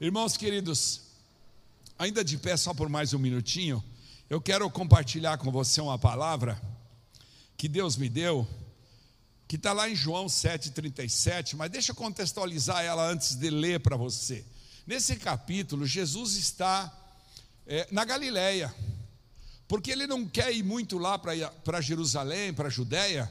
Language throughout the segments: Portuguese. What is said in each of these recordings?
Irmãos queridos, ainda de pé, só por mais um minutinho, eu quero compartilhar com você uma palavra que Deus me deu, que está lá em João 7,37, mas deixa eu contextualizar ela antes de ler para você. Nesse capítulo, Jesus está é, na Galileia, porque ele não quer ir muito lá para Jerusalém, para a Judéia,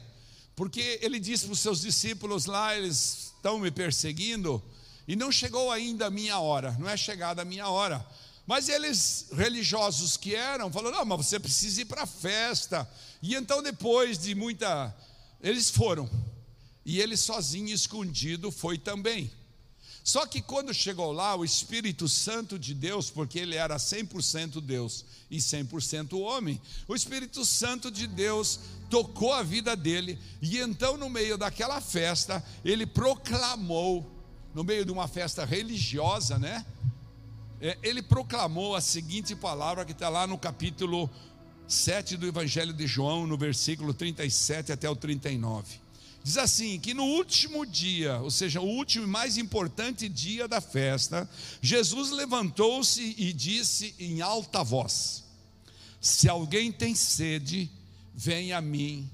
porque ele disse para os seus discípulos lá, eles estão me perseguindo, e não chegou ainda a minha hora, não é chegada a minha hora. Mas eles, religiosos que eram, falaram: não, mas você precisa ir para a festa. E então, depois de muita. Eles foram. E ele sozinho, escondido, foi também. Só que quando chegou lá, o Espírito Santo de Deus, porque ele era 100% Deus e 100% homem, o Espírito Santo de Deus tocou a vida dele, e então, no meio daquela festa, ele proclamou, no meio de uma festa religiosa, né? É, ele proclamou a seguinte palavra que está lá no capítulo 7 do Evangelho de João, no versículo 37 até o 39. Diz assim: que no último dia, ou seja, o último e mais importante dia da festa, Jesus levantou-se e disse em alta voz: Se alguém tem sede, venha a mim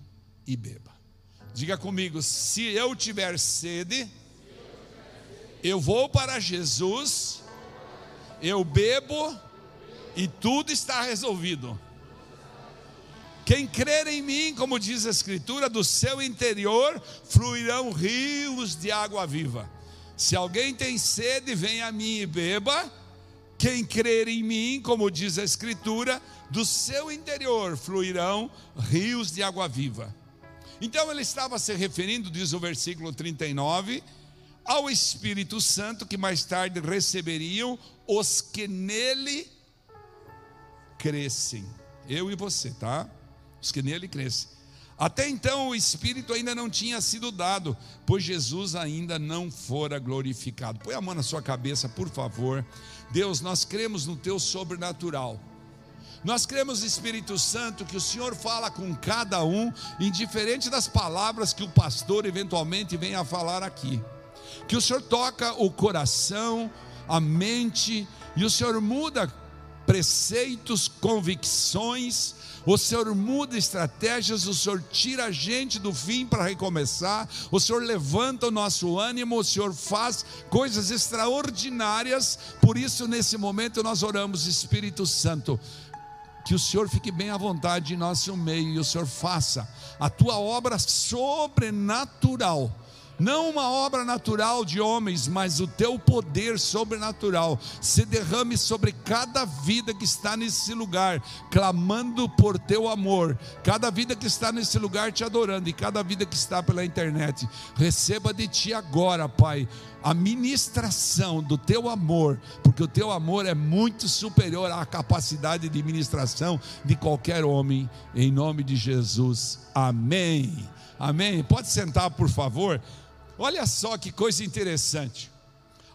e beba. Diga comigo: se eu tiver sede, eu vou para Jesus eu bebo e tudo está resolvido. Quem crer em mim, como diz a Escritura, do seu interior fluirão rios de água viva. Se alguém tem sede, venha a mim e beba. Quem crer em mim, como diz a Escritura, do seu interior fluirão rios de água viva. Então ele estava se referindo, diz o versículo 39, ao Espírito Santo que mais tarde receberiam os que nele crescem. Eu e você, tá? Os que nele crescem. Até então o Espírito ainda não tinha sido dado, pois Jesus ainda não fora glorificado. Põe a mão na sua cabeça, por favor. Deus, nós cremos no teu sobrenatural. Nós cremos, Espírito Santo, que o Senhor fala com cada um, indiferente das palavras que o pastor eventualmente venha a falar aqui. Que o Senhor toca o coração, a mente, e o Senhor muda preceitos, convicções, o Senhor muda estratégias, o Senhor tira a gente do fim para recomeçar, o Senhor levanta o nosso ânimo, o Senhor faz coisas extraordinárias, por isso nesse momento nós oramos, Espírito Santo, que o Senhor fique bem à vontade em nosso meio e o Senhor faça a tua obra sobrenatural não uma obra natural de homens, mas o teu poder sobrenatural se derrame sobre cada vida que está nesse lugar, clamando por teu amor, cada vida que está nesse lugar te adorando e cada vida que está pela internet. Receba de ti agora, Pai, a ministração do teu amor, porque o teu amor é muito superior à capacidade de ministração de qualquer homem, em nome de Jesus. Amém. Amém. Pode sentar, por favor. Olha só que coisa interessante.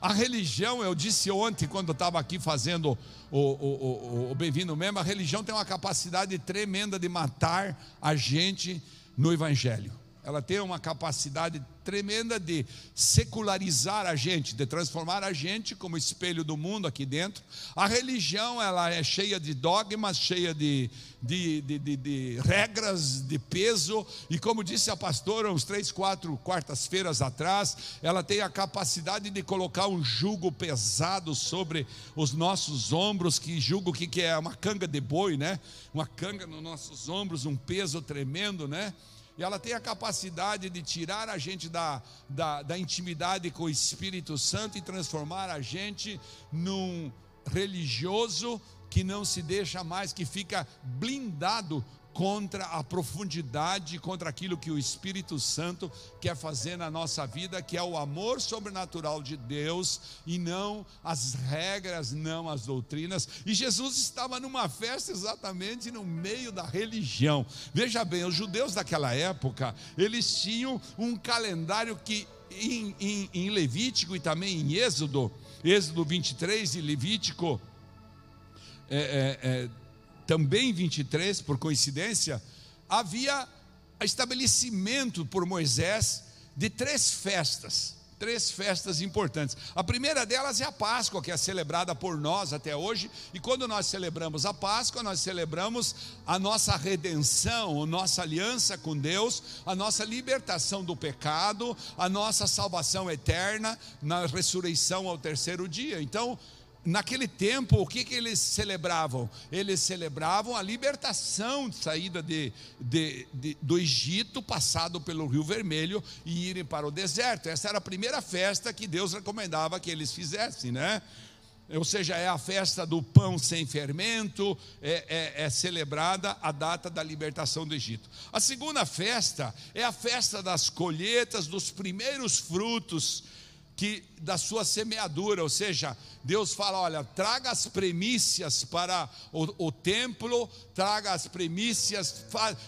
A religião, eu disse ontem, quando eu estava aqui fazendo o, o, o, o Bem-vindo mesmo, a religião tem uma capacidade tremenda de matar a gente no Evangelho. Ela tem uma capacidade tremenda de secularizar a gente, de transformar a gente como espelho do mundo aqui dentro. A religião ela é cheia de dogmas, cheia de, de, de, de, de regras, de peso, e como disse a pastora uns três, quatro quartas-feiras atrás, ela tem a capacidade de colocar um jugo pesado sobre os nossos ombros, que julgo que, que é uma canga de boi, né? Uma canga nos nossos ombros, um peso tremendo, né? E ela tem a capacidade de tirar a gente da, da, da intimidade com o Espírito Santo e transformar a gente num religioso que não se deixa mais, que fica blindado contra a profundidade, contra aquilo que o Espírito Santo quer fazer na nossa vida, que é o amor sobrenatural de Deus e não as regras, não as doutrinas. E Jesus estava numa festa exatamente no meio da religião. Veja bem, os judeus daquela época, eles tinham um calendário que em, em, em Levítico e também em Êxodo, Êxodo 23 e Levítico é, é, é, também 23, por coincidência, havia estabelecimento por Moisés de três festas. três festas importantes. A primeira delas é a Páscoa, que é celebrada por nós até hoje, e quando nós celebramos a Páscoa, nós celebramos a nossa redenção, a nossa aliança com Deus, a nossa libertação do pecado, a nossa salvação eterna na ressurreição ao terceiro dia. Então, naquele tempo, o que, que eles celebravam? Eles celebravam a libertação saída de, de, de, do Egito, passado pelo Rio Vermelho e irem para o deserto. Essa era a primeira festa que Deus recomendava que eles fizessem, né? Ou seja, é a festa do pão sem fermento, é, é, é celebrada a data da libertação do Egito. A segunda festa é a festa das colheitas, dos primeiros frutos que da sua semeadura, ou seja, Deus fala: olha, traga as premissas para o, o templo, traga as premissas,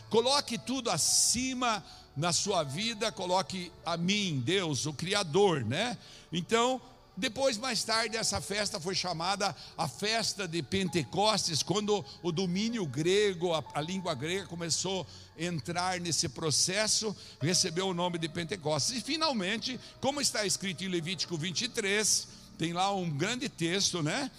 coloque tudo acima na sua vida, coloque a mim, Deus, o Criador, né? Então, depois, mais tarde, essa festa foi chamada a festa de Pentecostes, quando o domínio grego, a, a língua grega começou a entrar nesse processo, recebeu o nome de Pentecostes. E finalmente, como está escrito em Levítico 23, tem lá um grande texto, né?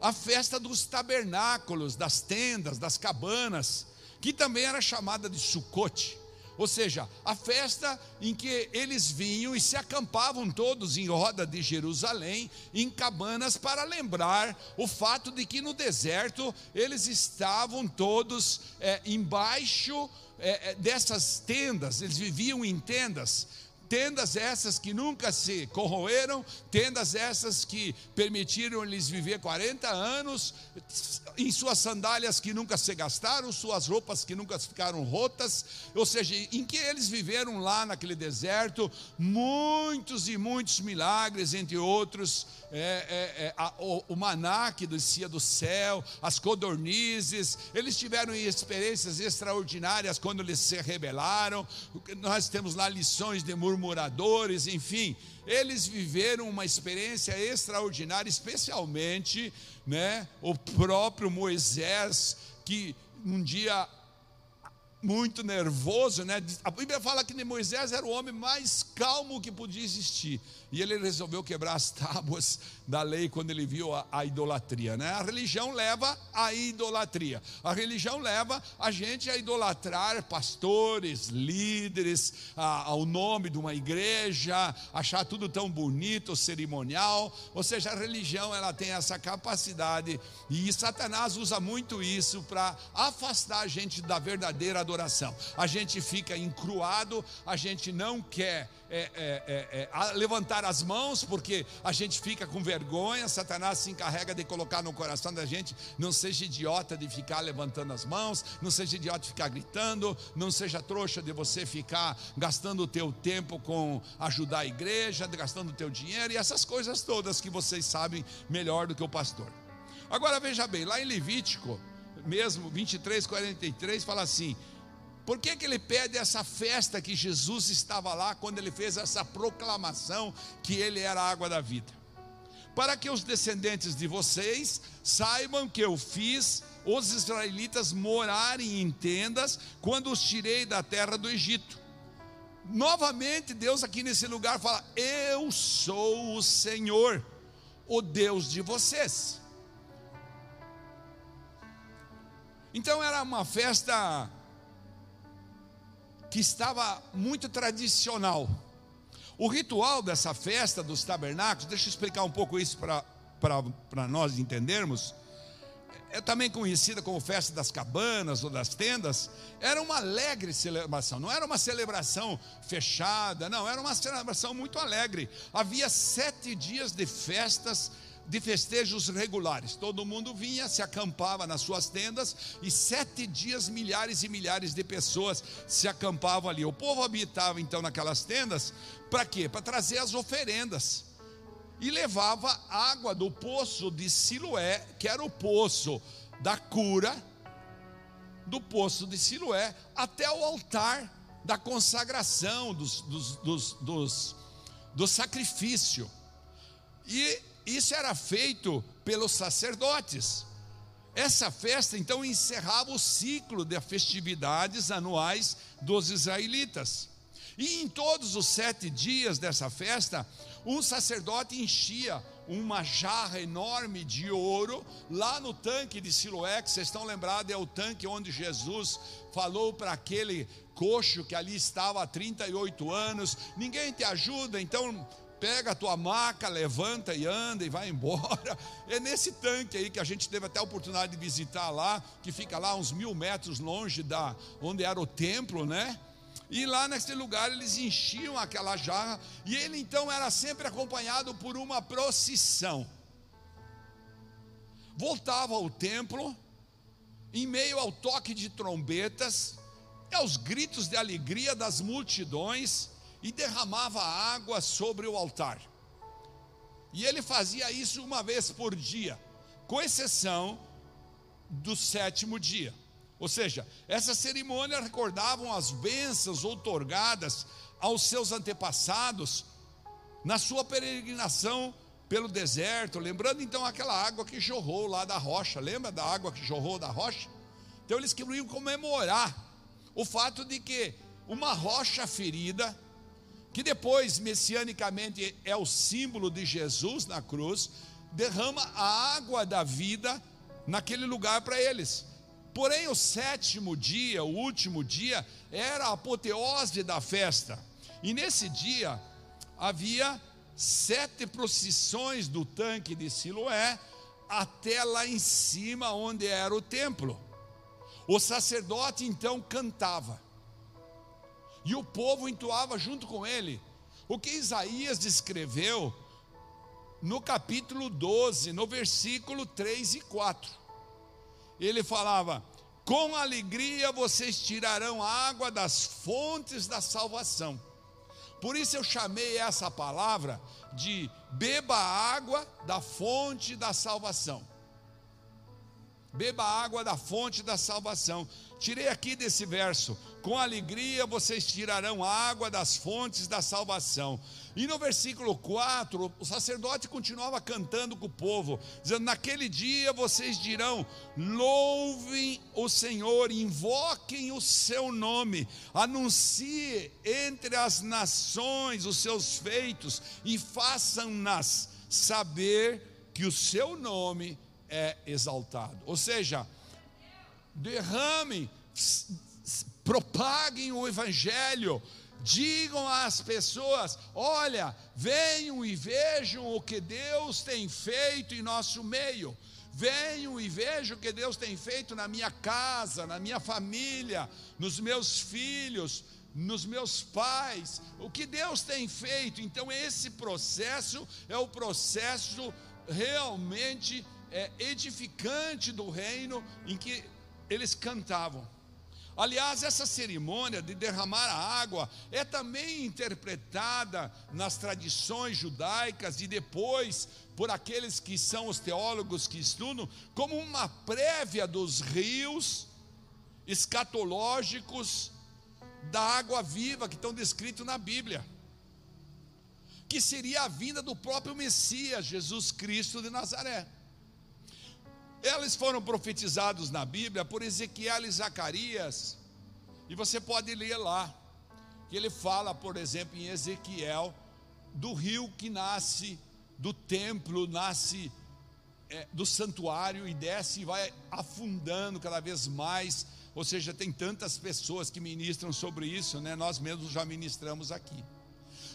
A festa dos tabernáculos, das tendas, das cabanas, que também era chamada de Sucote. Ou seja, a festa em que eles vinham e se acampavam todos em roda de Jerusalém, em cabanas, para lembrar o fato de que no deserto eles estavam todos é, embaixo é, dessas tendas, eles viviam em tendas tendas essas que nunca se corroeram, tendas essas que permitiram lhes viver 40 anos, em suas sandálias que nunca se gastaram, suas roupas que nunca ficaram rotas, ou seja, em que eles viveram lá naquele deserto, muitos e muitos milagres, entre outros, é, é, é, a, o, o maná que descia do céu, as codornizes, eles tiveram experiências extraordinárias quando eles se rebelaram, nós temos lá lições de murmuradores, enfim, eles viveram uma experiência extraordinária, especialmente, né, o próprio Moisés, que um dia muito nervoso, né? A Bíblia fala que Moisés era o homem mais calmo que podia existir. E ele resolveu quebrar as tábuas da lei quando ele viu a, a, idolatria. Né? A religião leva à idolatria. A religião leva a gente a idolatrar pastores, líderes, a, ao nome de uma igreja, achar tudo tão bonito, cerimonial. Ou seja, a religião ela tem essa capacidade e Satanás usa muito isso para afastar a gente da verdadeira adoração. A gente fica encruado, a gente não quer é, é, é, levantar as mãos, porque a gente fica com vergonha. Satanás se encarrega de colocar no coração da gente: não seja idiota de ficar levantando as mãos, não seja idiota de ficar gritando, não seja trouxa de você ficar gastando o teu tempo com ajudar a igreja, gastando o teu dinheiro e essas coisas todas que vocês sabem melhor do que o pastor. Agora veja bem, lá em Levítico, mesmo 23, 43, fala assim: por que, que ele pede essa festa que Jesus estava lá quando ele fez essa proclamação que ele era a água da vida? Para que os descendentes de vocês saibam que eu fiz os israelitas morarem em tendas quando os tirei da terra do Egito. Novamente, Deus aqui nesse lugar fala: Eu sou o Senhor, o Deus de vocês. Então era uma festa que estava muito tradicional. O ritual dessa festa dos tabernáculos, deixa eu explicar um pouco isso para nós entendermos. É também conhecida como festa das cabanas ou das tendas, era uma alegre celebração, não era uma celebração fechada, não, era uma celebração muito alegre. Havia sete dias de festas de festejos regulares. Todo mundo vinha, se acampava nas suas tendas e sete dias milhares e milhares de pessoas se acampavam ali. O povo habitava então naquelas tendas para quê? Para trazer as oferendas. E levava água do poço de Siloé, que era o poço da cura, do poço de Siloé, até o altar da consagração, dos, dos, dos, dos do sacrifício. E isso era feito pelos sacerdotes. Essa festa então encerrava o ciclo de festividades anuais dos israelitas. E em todos os sete dias dessa festa, um sacerdote enchia uma jarra enorme de ouro lá no tanque de Siloé, que vocês estão lembrados, é o tanque onde Jesus falou para aquele coxo que ali estava há 38 anos: ninguém te ajuda, então pega a tua maca, levanta e anda e vai embora. É nesse tanque aí que a gente teve até a oportunidade de visitar lá, que fica lá uns mil metros longe da onde era o templo, né? E lá nesse lugar eles enchiam aquela jarra, e ele então era sempre acompanhado por uma procissão. Voltava ao templo, em meio ao toque de trombetas, aos gritos de alegria das multidões, e derramava água sobre o altar. E ele fazia isso uma vez por dia, com exceção do sétimo dia. Ou seja, essa cerimônia recordavam as bênçãos outorgadas aos seus antepassados na sua peregrinação pelo deserto, lembrando então aquela água que jorrou lá da rocha, lembra da água que jorrou da rocha? Então eles queriam comemorar o fato de que uma rocha ferida que depois messianicamente é o símbolo de Jesus na cruz, derrama a água da vida naquele lugar para eles. Porém, o sétimo dia, o último dia, era a apoteose da festa. E nesse dia havia sete procissões do tanque de Siloé até lá em cima onde era o templo. O sacerdote então cantava e o povo entoava junto com ele. O que Isaías descreveu no capítulo 12, no versículo 3 e 4. Ele falava: Com alegria vocês tirarão água das fontes da salvação. Por isso eu chamei essa palavra de beba água da fonte da salvação. Beba água da fonte da salvação. Tirei aqui desse verso: com alegria vocês tirarão água das fontes da salvação. E no versículo 4, o sacerdote continuava cantando com o povo, dizendo: Naquele dia vocês dirão: Louvem o Senhor, invoquem o seu nome, anuncie entre as nações os seus feitos e façam-nas saber que o seu nome é exaltado. Ou seja, derramem, propaguem o Evangelho, digam às pessoas: olha, venham e vejam o que Deus tem feito em nosso meio. Venham e vejam o que Deus tem feito na minha casa, na minha família, nos meus filhos, nos meus pais, o que Deus tem feito. Então, esse processo é o processo realmente é, edificante do reino em que eles cantavam. Aliás, essa cerimônia de derramar a água é também interpretada nas tradições judaicas e depois por aqueles que são os teólogos que estudam como uma prévia dos rios escatológicos da água viva que estão descritos na Bíblia. Que seria a vinda do próprio Messias, Jesus Cristo de Nazaré. Eles foram profetizados na Bíblia por Ezequiel e Zacarias, e você pode ler lá, que ele fala, por exemplo, em Ezequiel, do rio que nasce do templo, nasce é, do santuário e desce e vai afundando cada vez mais. Ou seja, tem tantas pessoas que ministram sobre isso, né? Nós mesmos já ministramos aqui.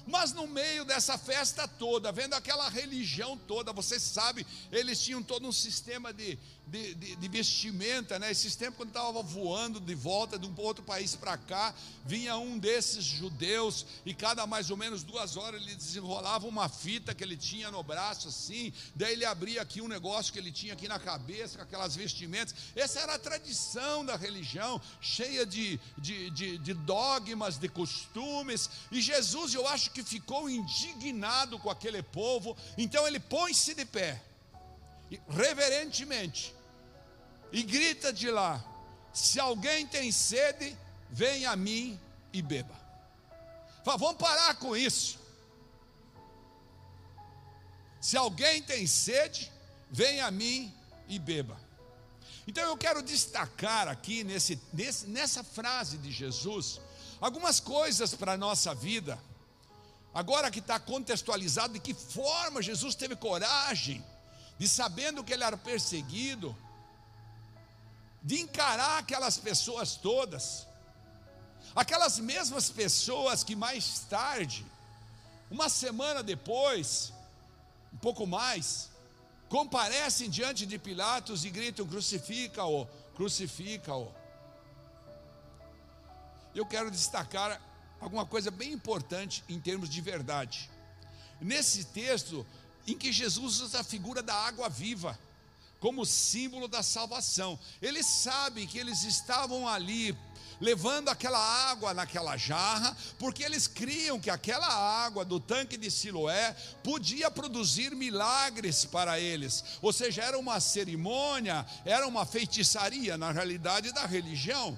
Mas no meio dessa festa toda, vendo aquela religião toda, você sabe, eles tinham todo um sistema de, de, de, de vestimenta, né? Esses tempos, quando estava voando de volta de um outro país para cá, vinha um desses judeus, e cada mais ou menos duas horas ele desenrolava uma fita que ele tinha no braço, assim, daí ele abria aqui um negócio que ele tinha aqui na cabeça, com aquelas vestimentas. Essa era a tradição da religião, cheia de, de, de, de dogmas, de costumes, e Jesus, eu acho que ficou indignado com aquele povo, então ele põe-se de pé, reverentemente, e grita de lá: Se alguém tem sede, vem a mim e beba. Fala, vamos parar com isso. Se alguém tem sede, vem a mim e beba. Então eu quero destacar aqui nesse, nesse, nessa frase de Jesus algumas coisas para a nossa vida agora que está contextualizado, de que forma Jesus teve coragem, de sabendo que ele era perseguido, de encarar aquelas pessoas todas, aquelas mesmas pessoas que mais tarde, uma semana depois, um pouco mais, comparecem diante de Pilatos e gritam: crucifica-o, crucifica-o. Eu quero destacar alguma coisa bem importante em termos de verdade. Nesse texto, em que Jesus usa a figura da água viva como símbolo da salvação, ele sabe que eles estavam ali levando aquela água naquela jarra, porque eles criam que aquela água do tanque de Siloé podia produzir milagres para eles. Ou seja, era uma cerimônia, era uma feitiçaria na realidade da religião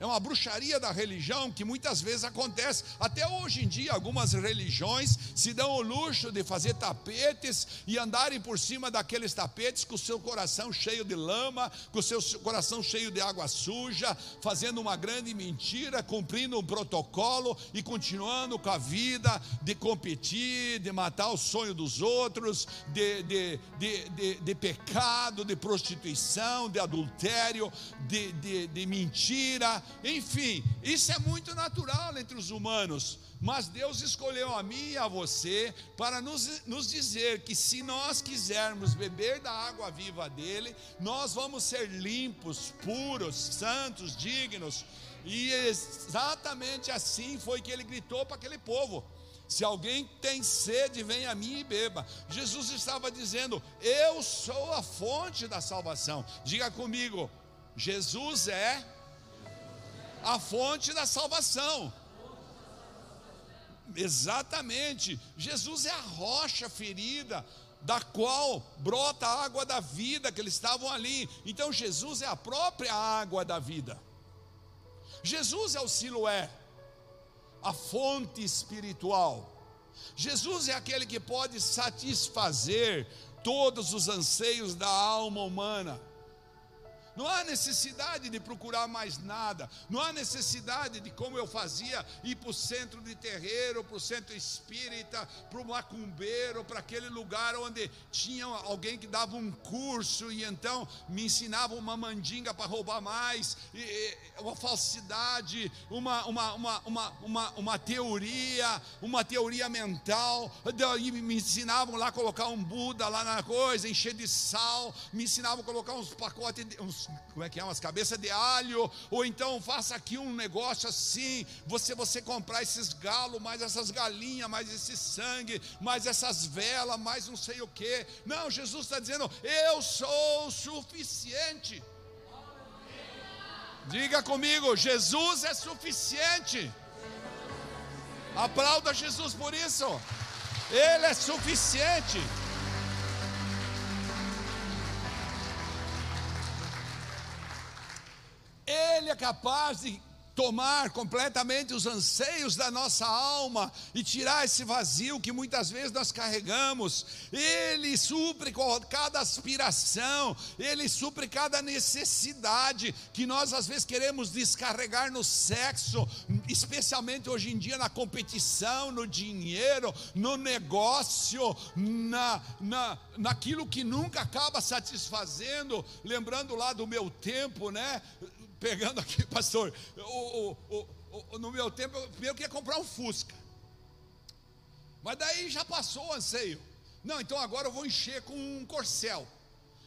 é uma bruxaria da religião que muitas vezes acontece. Até hoje em dia, algumas religiões se dão o luxo de fazer tapetes e andarem por cima daqueles tapetes com o seu coração cheio de lama, com o seu coração cheio de água suja, fazendo uma grande mentira, cumprindo um protocolo e continuando com a vida de competir, de matar o sonho dos outros, de, de, de, de, de pecado, de prostituição, de adultério, de, de, de mentira enfim, isso é muito natural entre os humanos. Mas Deus escolheu a mim e a você para nos, nos dizer que se nós quisermos beber da água viva dele, nós vamos ser limpos, puros, santos, dignos. E exatamente assim foi que ele gritou para aquele povo. Se alguém tem sede, vem a mim e beba. Jesus estava dizendo: Eu sou a fonte da salvação. Diga comigo: Jesus é a fonte da salvação. Exatamente, Jesus é a rocha ferida, da qual brota a água da vida, que eles estavam ali. Então, Jesus é a própria água da vida. Jesus é o Siloé, a fonte espiritual. Jesus é aquele que pode satisfazer todos os anseios da alma humana. Não há necessidade de procurar mais nada. Não há necessidade de, como eu fazia, ir para o centro de terreiro, para o centro espírita, para o macumbeiro, para aquele lugar onde tinha alguém que dava um curso e então me ensinava uma mandinga para roubar mais, e, uma falsidade, uma, uma, uma, uma, uma, uma teoria, uma teoria mental. E me ensinavam lá a colocar um Buda lá na coisa, encher de sal, me ensinavam a colocar uns pacotes, uns como é que é, umas cabeças de alho, ou então faça aqui um negócio assim, você você comprar esses galos, mais essas galinhas, mais esse sangue, mais essas velas, mais não sei o que. Não, Jesus está dizendo, eu sou suficiente. Diga comigo, Jesus é suficiente. Aplauda Jesus por isso. Ele é suficiente. Capaz de tomar completamente os anseios da nossa alma e tirar esse vazio que muitas vezes nós carregamos. Ele supre cada aspiração, ele supre cada necessidade que nós às vezes queremos descarregar no sexo, especialmente hoje em dia na competição, no dinheiro, no negócio, na, na, naquilo que nunca acaba satisfazendo. Lembrando lá do meu tempo, né? Pegando aqui, pastor, o, o, o, no meu tempo, eu primeiro queria comprar um Fusca. Mas daí já passou o anseio. Não, então agora eu vou encher com um Corcel.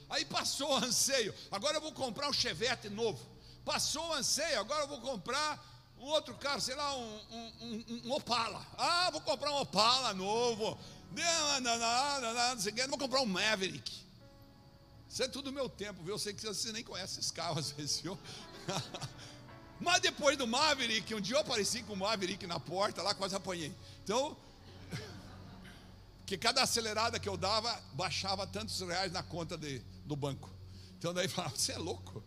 Aí passou o anseio. Agora eu vou comprar um Chevette novo. Passou o anseio. Agora eu vou comprar um outro carro, sei lá, um, um, um, um Opala. Ah, vou comprar um Opala novo. Não, não, não, não, não, não, não, vou comprar um Maverick. Isso é tudo meu tempo, viu? Eu sei que você nem conhece esses carros às vezes, viu? Mas depois do Maverick, um dia eu apareci com o Maverick na porta, lá quase apanhei. Então, que cada acelerada que eu dava, baixava tantos reais na conta de, do banco. Então daí falava, você é louco.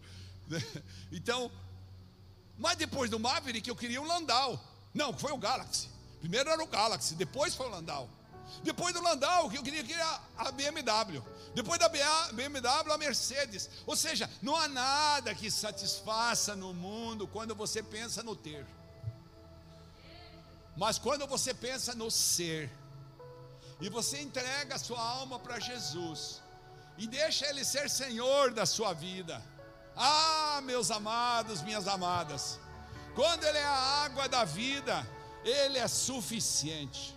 Então, mas depois do Maverick eu queria um Landau. Não, foi o Galaxy. Primeiro era o Galaxy, depois foi o Landau. Depois do Landau, que eu queria que a BMW. Depois da BMW, a Mercedes. Ou seja, não há nada que satisfaça no mundo quando você pensa no ter. Mas quando você pensa no ser, e você entrega a sua alma para Jesus, e deixa Ele ser Senhor da sua vida, ah, meus amados, minhas amadas, quando Ele é a água da vida, Ele é suficiente.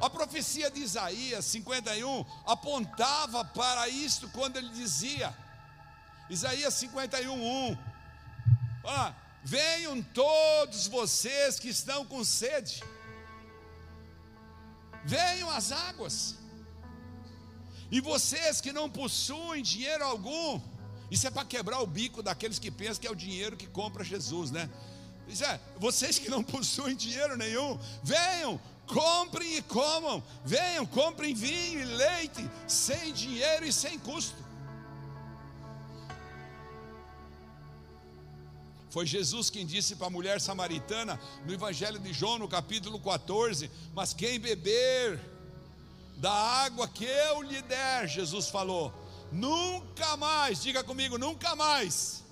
A profecia de Isaías 51 apontava para isto quando ele dizia, Isaías 51, 1: ah, Venham todos vocês que estão com sede, venham às águas, e vocês que não possuem dinheiro algum, isso é para quebrar o bico daqueles que pensam que é o dinheiro que compra Jesus, né? Isso é, vocês que não possuem dinheiro nenhum, venham, comprem e comam, venham, comprem vinho e leite, sem dinheiro e sem custo. Foi Jesus quem disse para a mulher samaritana, no Evangelho de João, no capítulo 14: Mas quem beber da água que eu lhe der, Jesus falou, nunca mais, diga comigo, nunca mais.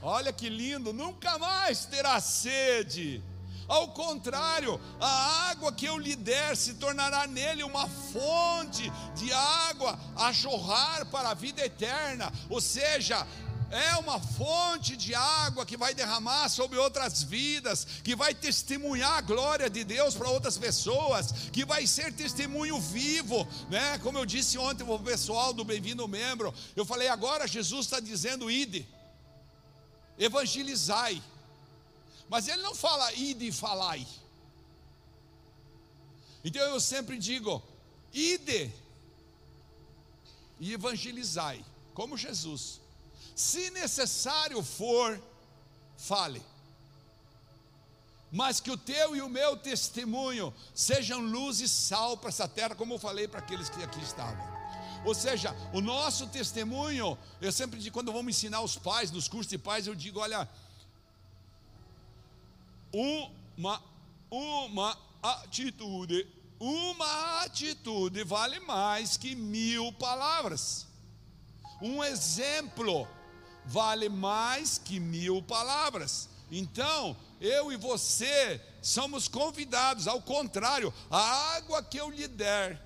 Olha que lindo, nunca mais terá sede. Ao contrário, a água que eu lhe der se tornará nele uma fonte de água a jorrar para a vida eterna. Ou seja, é uma fonte de água que vai derramar sobre outras vidas, que vai testemunhar a glória de Deus para outras pessoas, que vai ser testemunho vivo, né? Como eu disse ontem para o pessoal do Bem-vindo Membro, eu falei agora Jesus está dizendo ide, evangelizai, mas ele não fala ide e falai. Então eu sempre digo, ide e evangelizai, como Jesus. Se necessário for, fale. Mas que o teu e o meu testemunho sejam luz e sal para essa terra, como eu falei para aqueles que aqui estavam. Ou seja, o nosso testemunho, eu sempre digo, quando vamos ensinar os pais, nos cursos de pais, eu digo: olha, uma, uma atitude, uma atitude vale mais que mil palavras. Um exemplo vale mais que mil palavras. Então, eu e você somos convidados, ao contrário, a água que eu lhe der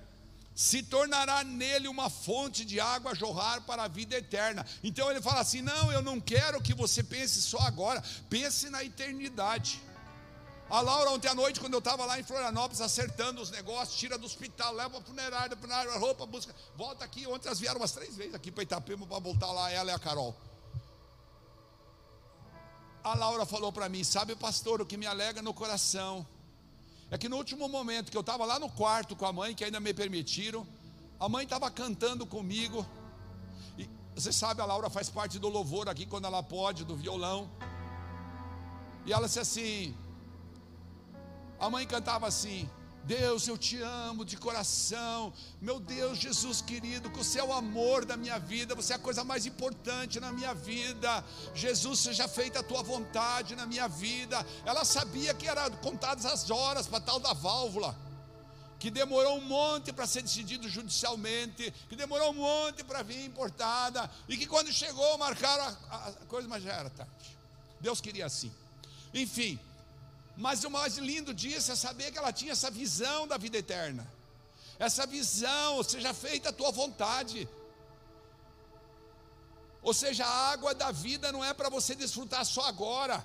se tornará nele uma fonte de água a jorrar para a vida eterna. Então ele fala assim: não, eu não quero que você pense só agora, pense na eternidade. A Laura, ontem à noite, quando eu estava lá em Florianópolis, acertando os negócios, tira do hospital, leva para a funerária, funerária, roupa, busca, volta aqui. Ontem elas vieram umas três vezes aqui para Itapema para voltar lá, ela e a Carol. A Laura falou para mim: Sabe, pastor, o que me alega no coração é que no último momento que eu estava lá no quarto com a mãe, que ainda me permitiram, a mãe estava cantando comigo. E você sabe, a Laura faz parte do louvor aqui quando ela pode, do violão. E ela disse assim: A mãe cantava assim: Deus, eu te amo de coração. Meu Deus, Jesus querido, que você é o amor da minha vida, você é a coisa mais importante na minha vida. Jesus, seja feita a tua vontade na minha vida. Ela sabia que eram contadas as horas para tal da válvula, que demorou um monte para ser decidido judicialmente, que demorou um monte para vir importada, e que quando chegou marcaram a, a coisa, mas já era tarde. Deus queria assim. Enfim, mas o mais lindo disso é saber que ela tinha essa visão da vida eterna. Essa visão, seja feita a tua vontade. Ou seja, a água da vida não é para você desfrutar só agora.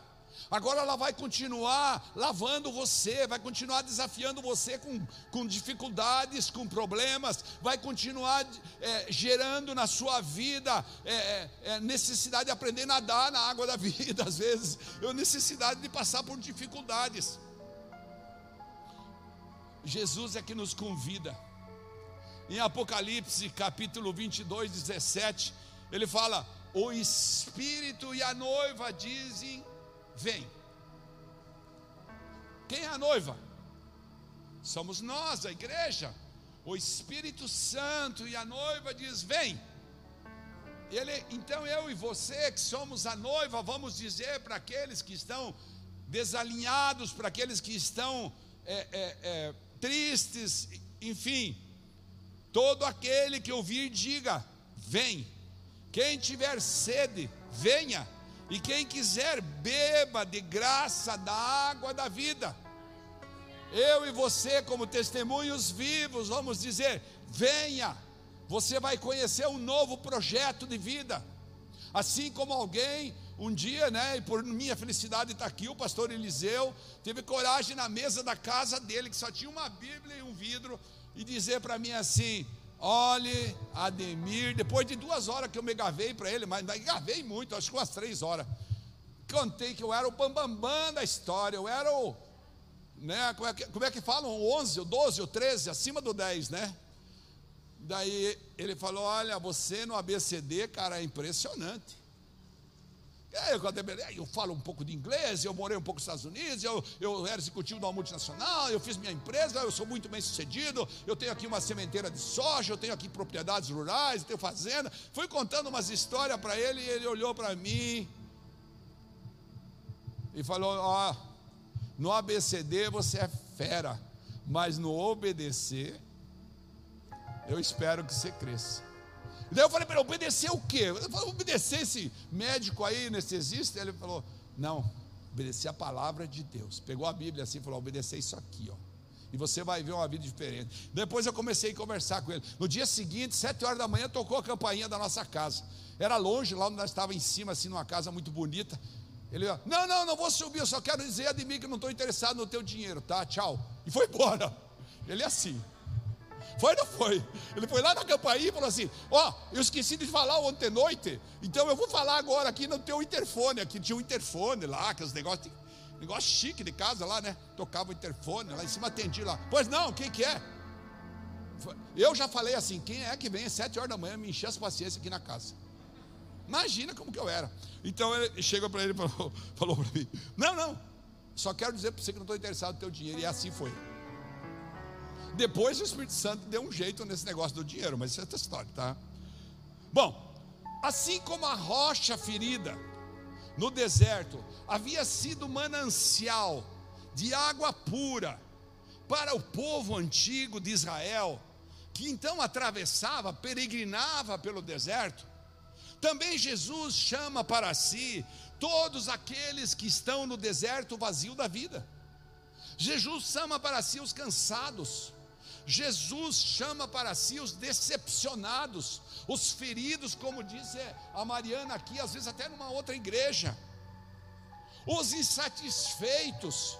Agora ela vai continuar lavando você, vai continuar desafiando você com, com dificuldades, com problemas, vai continuar é, gerando na sua vida é, é, é necessidade de aprender a nadar na água da vida, às vezes, eu necessidade de passar por dificuldades. Jesus é que nos convida. Em Apocalipse capítulo 22, 17, ele fala: O Espírito e a noiva dizem vem. Quem é a noiva? Somos nós, a igreja. O Espírito Santo e a noiva diz: Vem. Ele, então eu e você que somos a noiva, vamos dizer para aqueles que estão desalinhados, para aqueles que estão é, é, é, tristes, enfim, todo aquele que ouvir, diga: Vem. Quem tiver sede, venha. E quem quiser, beba de graça da água da vida. Eu e você, como testemunhos vivos, vamos dizer: venha, você vai conhecer um novo projeto de vida. Assim como alguém, um dia, né, e por minha felicidade está aqui, o pastor Eliseu teve coragem na mesa da casa dele, que só tinha uma Bíblia e um vidro, e dizer para mim assim: Olhe, Ademir, depois de duas horas que eu me gavei para ele, mas me gavei muito, acho que umas três horas. Contei que eu era o bambambam bam, bam da história, eu era o, né, como é, que, como é que falam? O 11, o 12, o 13, acima do 10, né? Daí ele falou: Olha, você no ABCD, cara, é impressionante. Eu, eu falo um pouco de inglês, eu morei um pouco nos Estados Unidos, eu, eu era executivo de uma multinacional, eu fiz minha empresa, eu sou muito bem sucedido, eu tenho aqui uma sementeira de soja, eu tenho aqui propriedades rurais, eu tenho fazenda. Fui contando umas histórias para ele e ele olhou para mim e falou: Ó, no ABCD você é fera, mas no obedecer, eu espero que você cresça. Daí eu falei para ele, obedecer o quê? Eu falei, obedecer esse médico aí, anestesista? Ele falou, não, obedecer a palavra de Deus. Pegou a Bíblia assim e falou, obedecer isso aqui, ó. E você vai ver uma vida diferente. Depois eu comecei a conversar com ele. No dia seguinte, sete horas da manhã, tocou a campainha da nossa casa. Era longe, lá onde nós estávamos em cima, assim, numa casa muito bonita. Ele, não, não, não vou subir, eu só quero dizer a mim que não estou interessado no teu dinheiro, tá? Tchau. E foi embora. Ele é assim. Foi ou não foi? Ele foi lá na campainha e falou assim: Ó, oh, eu esqueci de falar ontem noite, então eu vou falar agora aqui no teu interfone. Aqui tinha um interfone lá, aqueles negócios, negócio chique de casa lá, né? Tocava o interfone, lá em cima atendi lá. Pois não, quem que é? Eu já falei assim: quem é que vem às sete horas da manhã me encher as paciências aqui na casa? Imagina como que eu era. Então ele chegou para ele e falou, falou para mim: Não, não, só quero dizer para você que não estou interessado no teu dinheiro. E assim foi. Depois o Espírito Santo deu um jeito nesse negócio do dinheiro, mas isso é outra história, tá? Bom, assim como a rocha ferida no deserto havia sido manancial de água pura para o povo antigo de Israel, que então atravessava, peregrinava pelo deserto, também Jesus chama para si todos aqueles que estão no deserto vazio da vida. Jesus chama para si os cansados, Jesus chama para si os decepcionados, os feridos, como disse a Mariana aqui, às vezes até numa outra igreja, os insatisfeitos.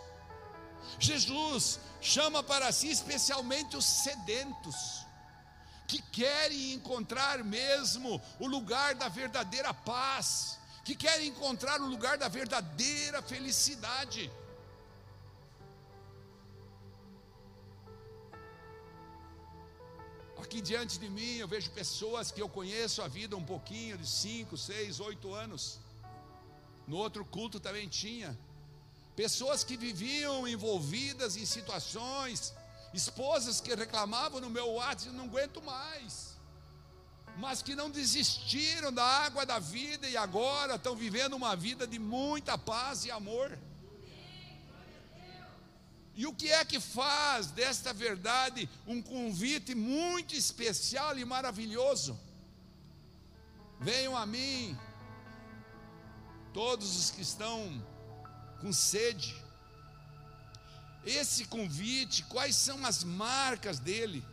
Jesus chama para si especialmente os sedentos, que querem encontrar mesmo o lugar da verdadeira paz, que querem encontrar o lugar da verdadeira felicidade. Aqui diante de mim eu vejo pessoas que eu conheço a vida um pouquinho, de 5, 6, 8 anos. No outro culto também tinha. Pessoas que viviam envolvidas em situações, esposas que reclamavam no meu WhatsApp, não aguento mais. Mas que não desistiram da água da vida e agora estão vivendo uma vida de muita paz e amor. E o que é que faz desta verdade um convite muito especial e maravilhoso? Venham a mim, todos os que estão com sede. Esse convite, quais são as marcas dele?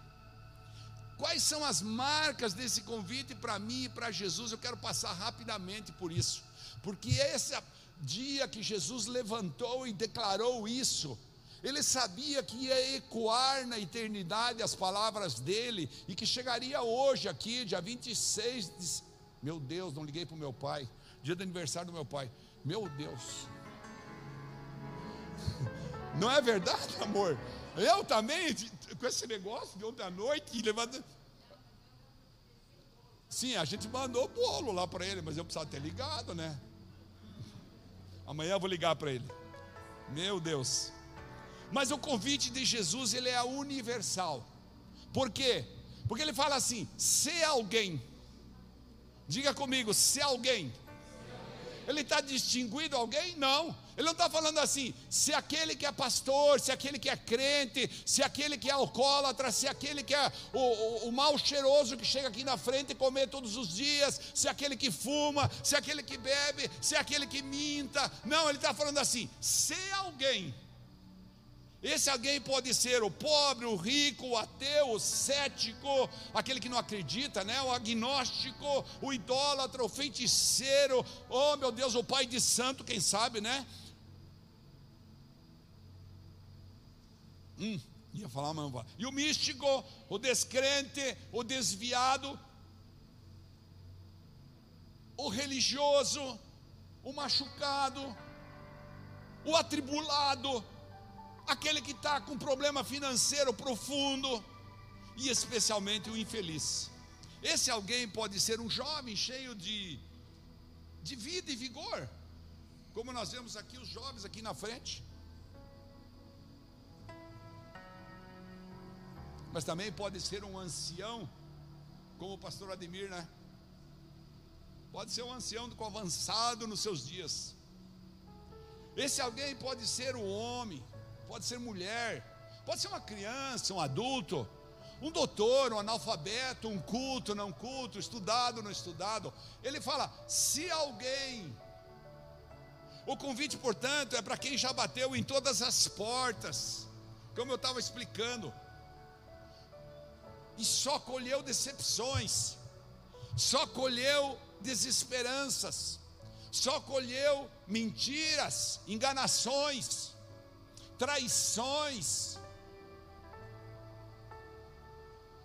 Quais são as marcas desse convite para mim e para Jesus? Eu quero passar rapidamente por isso, porque esse dia que Jesus levantou e declarou isso, ele sabia que ia ecoar na eternidade as palavras dele e que chegaria hoje aqui, dia 26 de... Meu Deus, não liguei para o meu pai. Dia do aniversário do meu pai. Meu Deus. Não é verdade, amor? Eu também, com esse negócio de ontem à noite, levando. Sim, a gente mandou o bolo lá para ele, mas eu precisava ter ligado, né? Amanhã eu vou ligar para ele. Meu Deus. Mas o convite de Jesus ele é universal. Por quê? Porque ele fala assim: se alguém, diga comigo, se alguém, ele está distinguindo alguém? Não. Ele não está falando assim, se aquele que é pastor, se aquele que é crente, se aquele que é alcoólatra, se aquele que é o, o, o mal cheiroso que chega aqui na frente e comer todos os dias, se aquele que fuma, se aquele que bebe, se aquele que minta. Não, ele está falando assim: se alguém Esse alguém pode ser o pobre, o rico, o ateu, o cético, aquele que não acredita, né? O agnóstico, o idólatra, o feiticeiro, oh meu Deus, o pai de santo, quem sabe, né? Hum, ia falar, mas não. E o místico, o descrente, o desviado, o religioso, o machucado, o atribulado, aquele que está com problema financeiro profundo, e especialmente o infeliz. Esse alguém pode ser um jovem cheio de, de vida e vigor, como nós vemos aqui os jovens aqui na frente. Mas também pode ser um ancião, como o pastor Ademir, né? Pode ser um ancião com avançado nos seus dias. Esse alguém pode ser um homem, pode ser mulher, pode ser uma criança, um adulto, um doutor, um analfabeto, um culto, não culto, estudado, não estudado. Ele fala: se alguém. O convite, portanto, é para quem já bateu em todas as portas, como eu estava explicando, e só colheu decepções, só colheu desesperanças, só colheu mentiras, enganações, traições,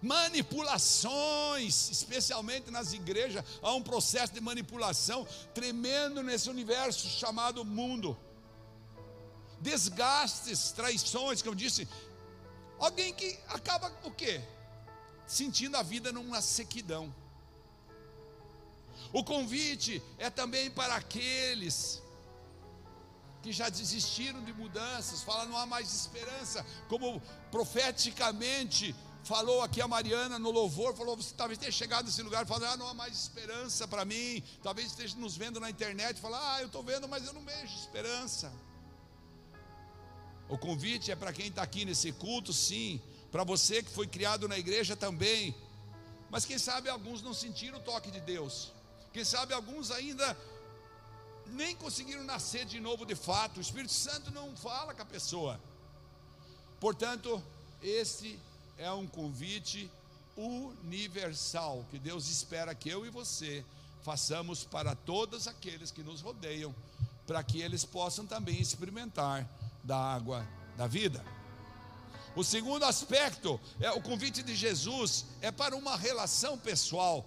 manipulações, especialmente nas igrejas, há um processo de manipulação tremendo nesse universo chamado mundo. Desgastes, traições, como eu disse, alguém que acaba o quê? Sentindo a vida numa sequidão. O convite é também para aqueles que já desistiram de mudanças, fala não há mais esperança, como profeticamente falou aqui a Mariana no louvor, falou, você talvez tenha chegado nesse lugar, falou, ah, não há mais esperança para mim, talvez esteja nos vendo na internet, fala, ah, eu estou vendo, mas eu não vejo esperança. O convite é para quem está aqui nesse culto, sim, para você que foi criado na igreja também, mas quem sabe alguns não sentiram o toque de Deus, quem sabe alguns ainda nem conseguiram nascer de novo de fato. O Espírito Santo não fala com a pessoa. Portanto, este é um convite universal que Deus espera que eu e você façamos para todos aqueles que nos rodeiam, para que eles possam também experimentar da água da vida. O segundo aspecto é o convite de Jesus é para uma relação pessoal.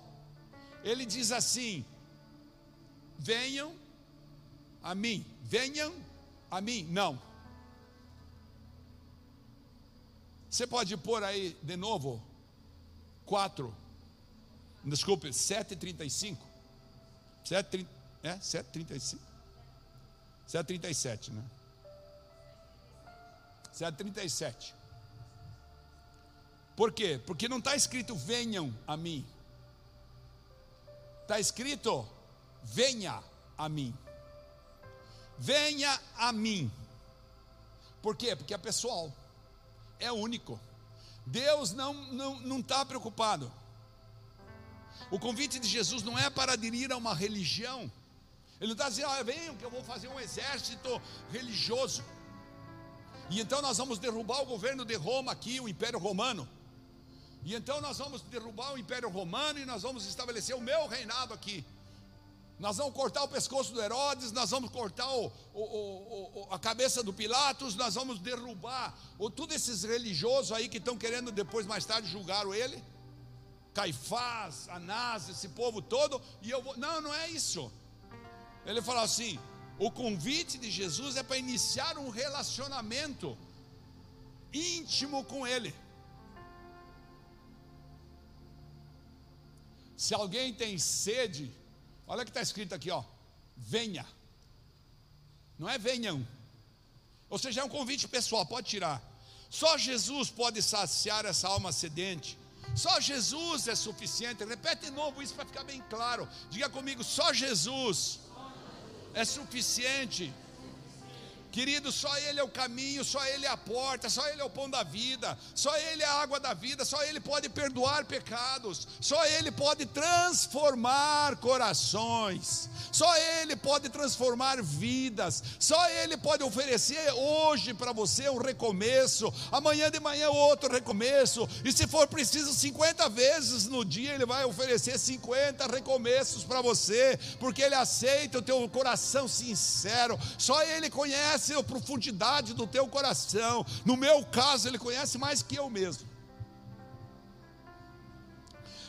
Ele diz assim: venham a mim, venham a mim. Não. Você pode pôr aí de novo 4. Desculpe, 7,35. 7, é? 7,35. 7,37, né? 7,37. Por quê? Porque não está escrito venham a mim. Está escrito venha a mim. Venha a mim. Por quê? Porque é pessoal, é único. Deus não está não, não tá preocupado. O convite de Jesus não é para aderir a uma religião. Ele não está dizendo, ah, venham que eu vou fazer um exército religioso. E então nós vamos derrubar o governo de Roma aqui, o Império Romano. E então nós vamos derrubar o Império Romano e nós vamos estabelecer o meu reinado aqui nós vamos cortar o pescoço do Herodes, nós vamos cortar o, o, o, a cabeça do Pilatos, nós vamos derrubar o, todos esses religiosos aí que estão querendo depois, mais tarde, julgar ele. Caifás, Anás, esse povo todo, e eu vou. Não, não é isso. Ele falou assim: o convite de Jesus é para iniciar um relacionamento íntimo com Ele. Se alguém tem sede, Olha o que está escrito aqui, ó. Venha. Não é venham. Ou seja, é um convite pessoal, pode tirar. Só Jesus pode saciar essa alma sedente. Só Jesus é suficiente. Repete de novo isso para ficar bem claro. Diga comigo: só Jesus é suficiente Querido, só Ele é o caminho, só Ele é a porta, só Ele é o pão da vida, só Ele é a água da vida, só Ele pode perdoar pecados, só Ele pode transformar corações, só Ele pode transformar vidas, só Ele pode oferecer hoje para você um recomeço, amanhã de manhã outro recomeço, e se for preciso 50 vezes no dia, Ele vai oferecer 50 recomeços para você, porque Ele aceita o teu coração sincero, só Ele conhece conhece a profundidade do teu coração. No meu caso, Ele conhece mais que eu mesmo.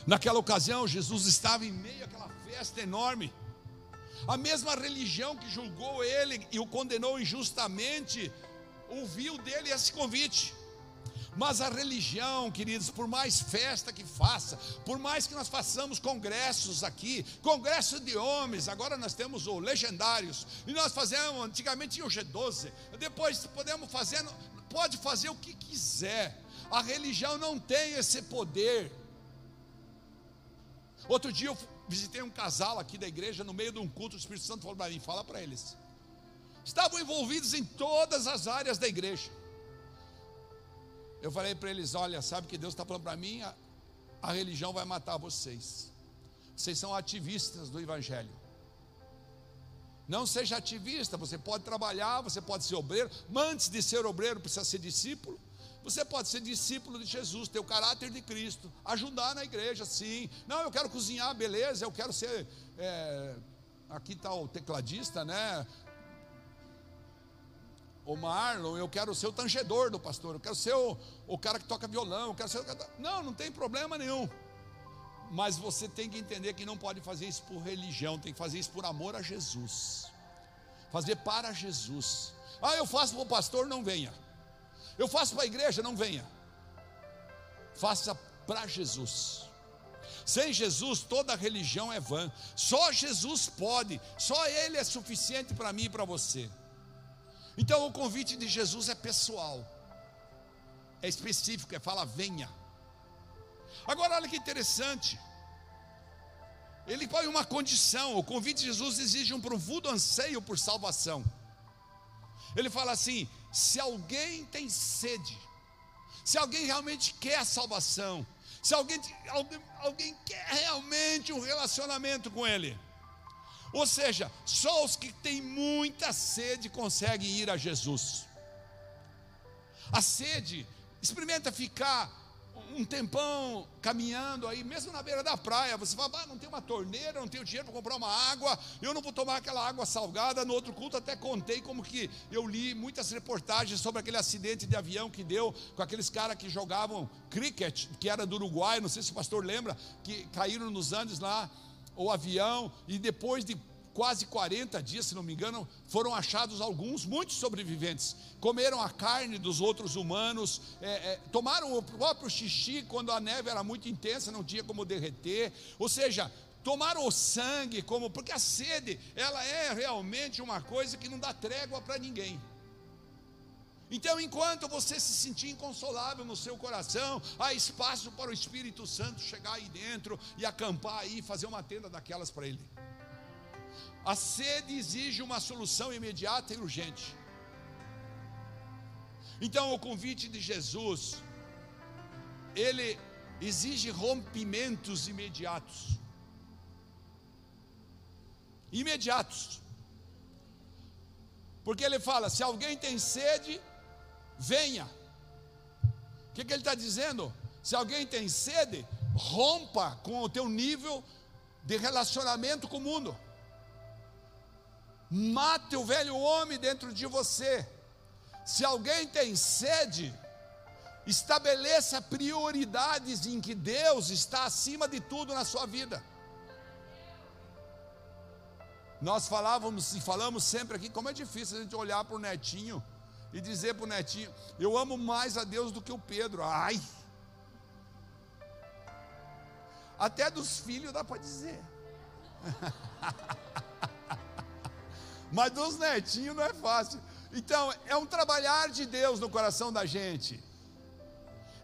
Naquela ocasião, Jesus estava em meio àquela festa enorme. A mesma religião que julgou ele e o condenou injustamente, ouviu dele esse convite. Mas a religião, queridos, por mais festa que faça, por mais que nós façamos congressos aqui, congresso de homens, agora nós temos o Legendários, e nós fazemos, antigamente tinha o G12, depois podemos fazer, pode fazer o que quiser, a religião não tem esse poder. Outro dia eu visitei um casal aqui da igreja, no meio de um culto, o Espírito Santo falou para mim: fala para eles. Estavam envolvidos em todas as áreas da igreja eu falei para eles: olha, sabe que Deus está falando para mim? A, a religião vai matar vocês. Vocês são ativistas do Evangelho. Não seja ativista, você pode trabalhar, você pode ser obreiro, mas antes de ser obreiro, precisa ser discípulo. Você pode ser discípulo de Jesus, ter o caráter de Cristo, ajudar na igreja, sim. Não, eu quero cozinhar, beleza, eu quero ser. É, aqui está o tecladista, né? O Marlon, eu quero ser o tangedor do pastor, eu quero ser o, o cara que toca violão, eu quero ser. Não, não tem problema nenhum. Mas você tem que entender que não pode fazer isso por religião, tem que fazer isso por amor a Jesus. Fazer para Jesus. Ah, eu faço para o pastor, não venha. Eu faço para a igreja, não venha. Faça para Jesus. Sem Jesus, toda religião é vã. Só Jesus pode, só Ele é suficiente para mim e para você. Então o convite de Jesus é pessoal, é específico, é fala, venha. Agora olha que interessante. Ele põe uma condição, o convite de Jesus exige um profundo anseio por salvação. Ele fala assim: se alguém tem sede, se alguém realmente quer salvação, se alguém, alguém, alguém quer realmente um relacionamento com Ele, ou seja, só os que têm muita sede conseguem ir a Jesus. A sede, experimenta ficar um tempão caminhando aí, mesmo na beira da praia, você fala, ah, não tem uma torneira, não tenho dinheiro para comprar uma água, eu não vou tomar aquela água salgada. No outro culto até contei como que eu li muitas reportagens sobre aquele acidente de avião que deu com aqueles caras que jogavam cricket, que era do Uruguai, não sei se o pastor lembra, que caíram nos Andes lá o avião, e depois de quase 40 dias, se não me engano, foram achados alguns, muitos sobreviventes. Comeram a carne dos outros humanos, é, é, tomaram o próprio xixi quando a neve era muito intensa, não tinha como derreter. Ou seja, tomaram o sangue, como porque a sede, ela é realmente uma coisa que não dá trégua para ninguém. Então, enquanto você se sentir inconsolável no seu coração, há espaço para o Espírito Santo chegar aí dentro e acampar aí, fazer uma tenda daquelas para ele. A sede exige uma solução imediata e urgente. Então, o convite de Jesus, ele exige rompimentos imediatos. Imediatos. Porque ele fala: se alguém tem sede, venha. O que, que ele está dizendo? Se alguém tem sede, rompa com o teu nível de relacionamento com o mundo. Mate o velho homem dentro de você. Se alguém tem sede, estabeleça prioridades em que Deus está acima de tudo na sua vida. Nós falávamos e falamos sempre aqui como é difícil a gente olhar para o netinho e dizer para o netinho: Eu amo mais a Deus do que o Pedro. Ai! Até dos filhos dá para dizer. Mas dos netinhos não é fácil. Então, é um trabalhar de Deus no coração da gente.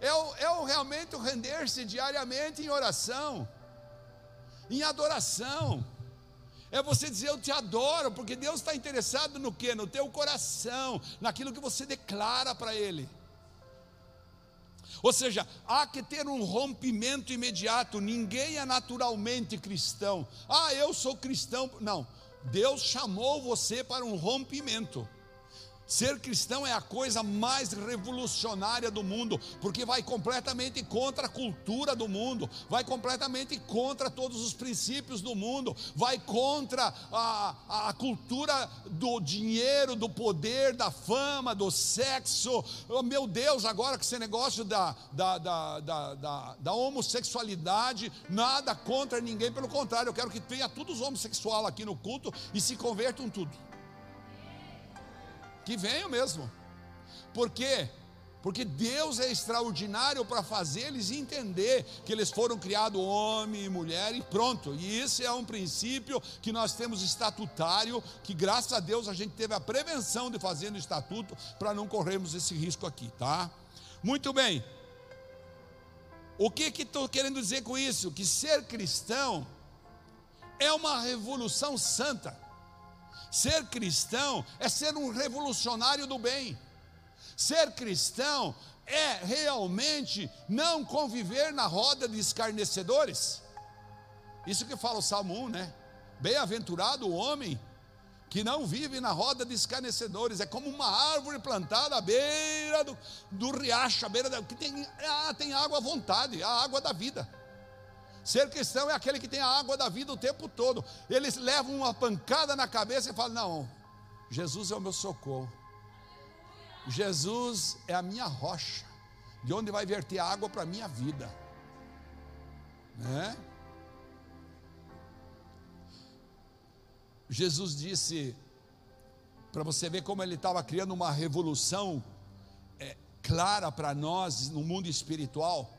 É, o, é o realmente o render-se diariamente em oração, em adoração. É você dizer eu te adoro, porque Deus está interessado no que? No teu coração, naquilo que você declara para Ele. Ou seja, há que ter um rompimento imediato. Ninguém é naturalmente cristão. Ah, eu sou cristão. Não. Deus chamou você para um rompimento. Ser cristão é a coisa mais revolucionária do mundo, porque vai completamente contra a cultura do mundo, vai completamente contra todos os princípios do mundo, vai contra a, a cultura do dinheiro, do poder, da fama, do sexo. Oh, meu Deus, agora que esse negócio da, da, da, da, da, da homossexualidade, nada contra ninguém, pelo contrário, eu quero que tenha todos os homossexuais aqui no culto e se convertam tudo que venham mesmo. Por quê? Porque Deus é extraordinário para fazer eles entender que eles foram criados homem e mulher e pronto. E isso é um princípio que nós temos estatutário, que graças a Deus a gente teve a prevenção de fazer no estatuto para não corrermos esse risco aqui, tá? Muito bem. O que que estou querendo dizer com isso? Que ser cristão é uma revolução santa. Ser cristão é ser um revolucionário do bem. Ser cristão é realmente não conviver na roda de escarnecedores. Isso que fala o Salmo 1, né? Bem-aventurado o homem que não vive na roda de escarnecedores, é como uma árvore plantada à beira do, do riacho, à beira da, que tem, ah, tem água à vontade, a água da vida. Ser cristão é aquele que tem a água da vida o tempo todo. Eles levam uma pancada na cabeça e falam: Não, Jesus é o meu socorro. Jesus é a minha rocha, de onde vai verter água para a minha vida. Né? Jesus disse, para você ver como ele estava criando uma revolução é, clara para nós no mundo espiritual.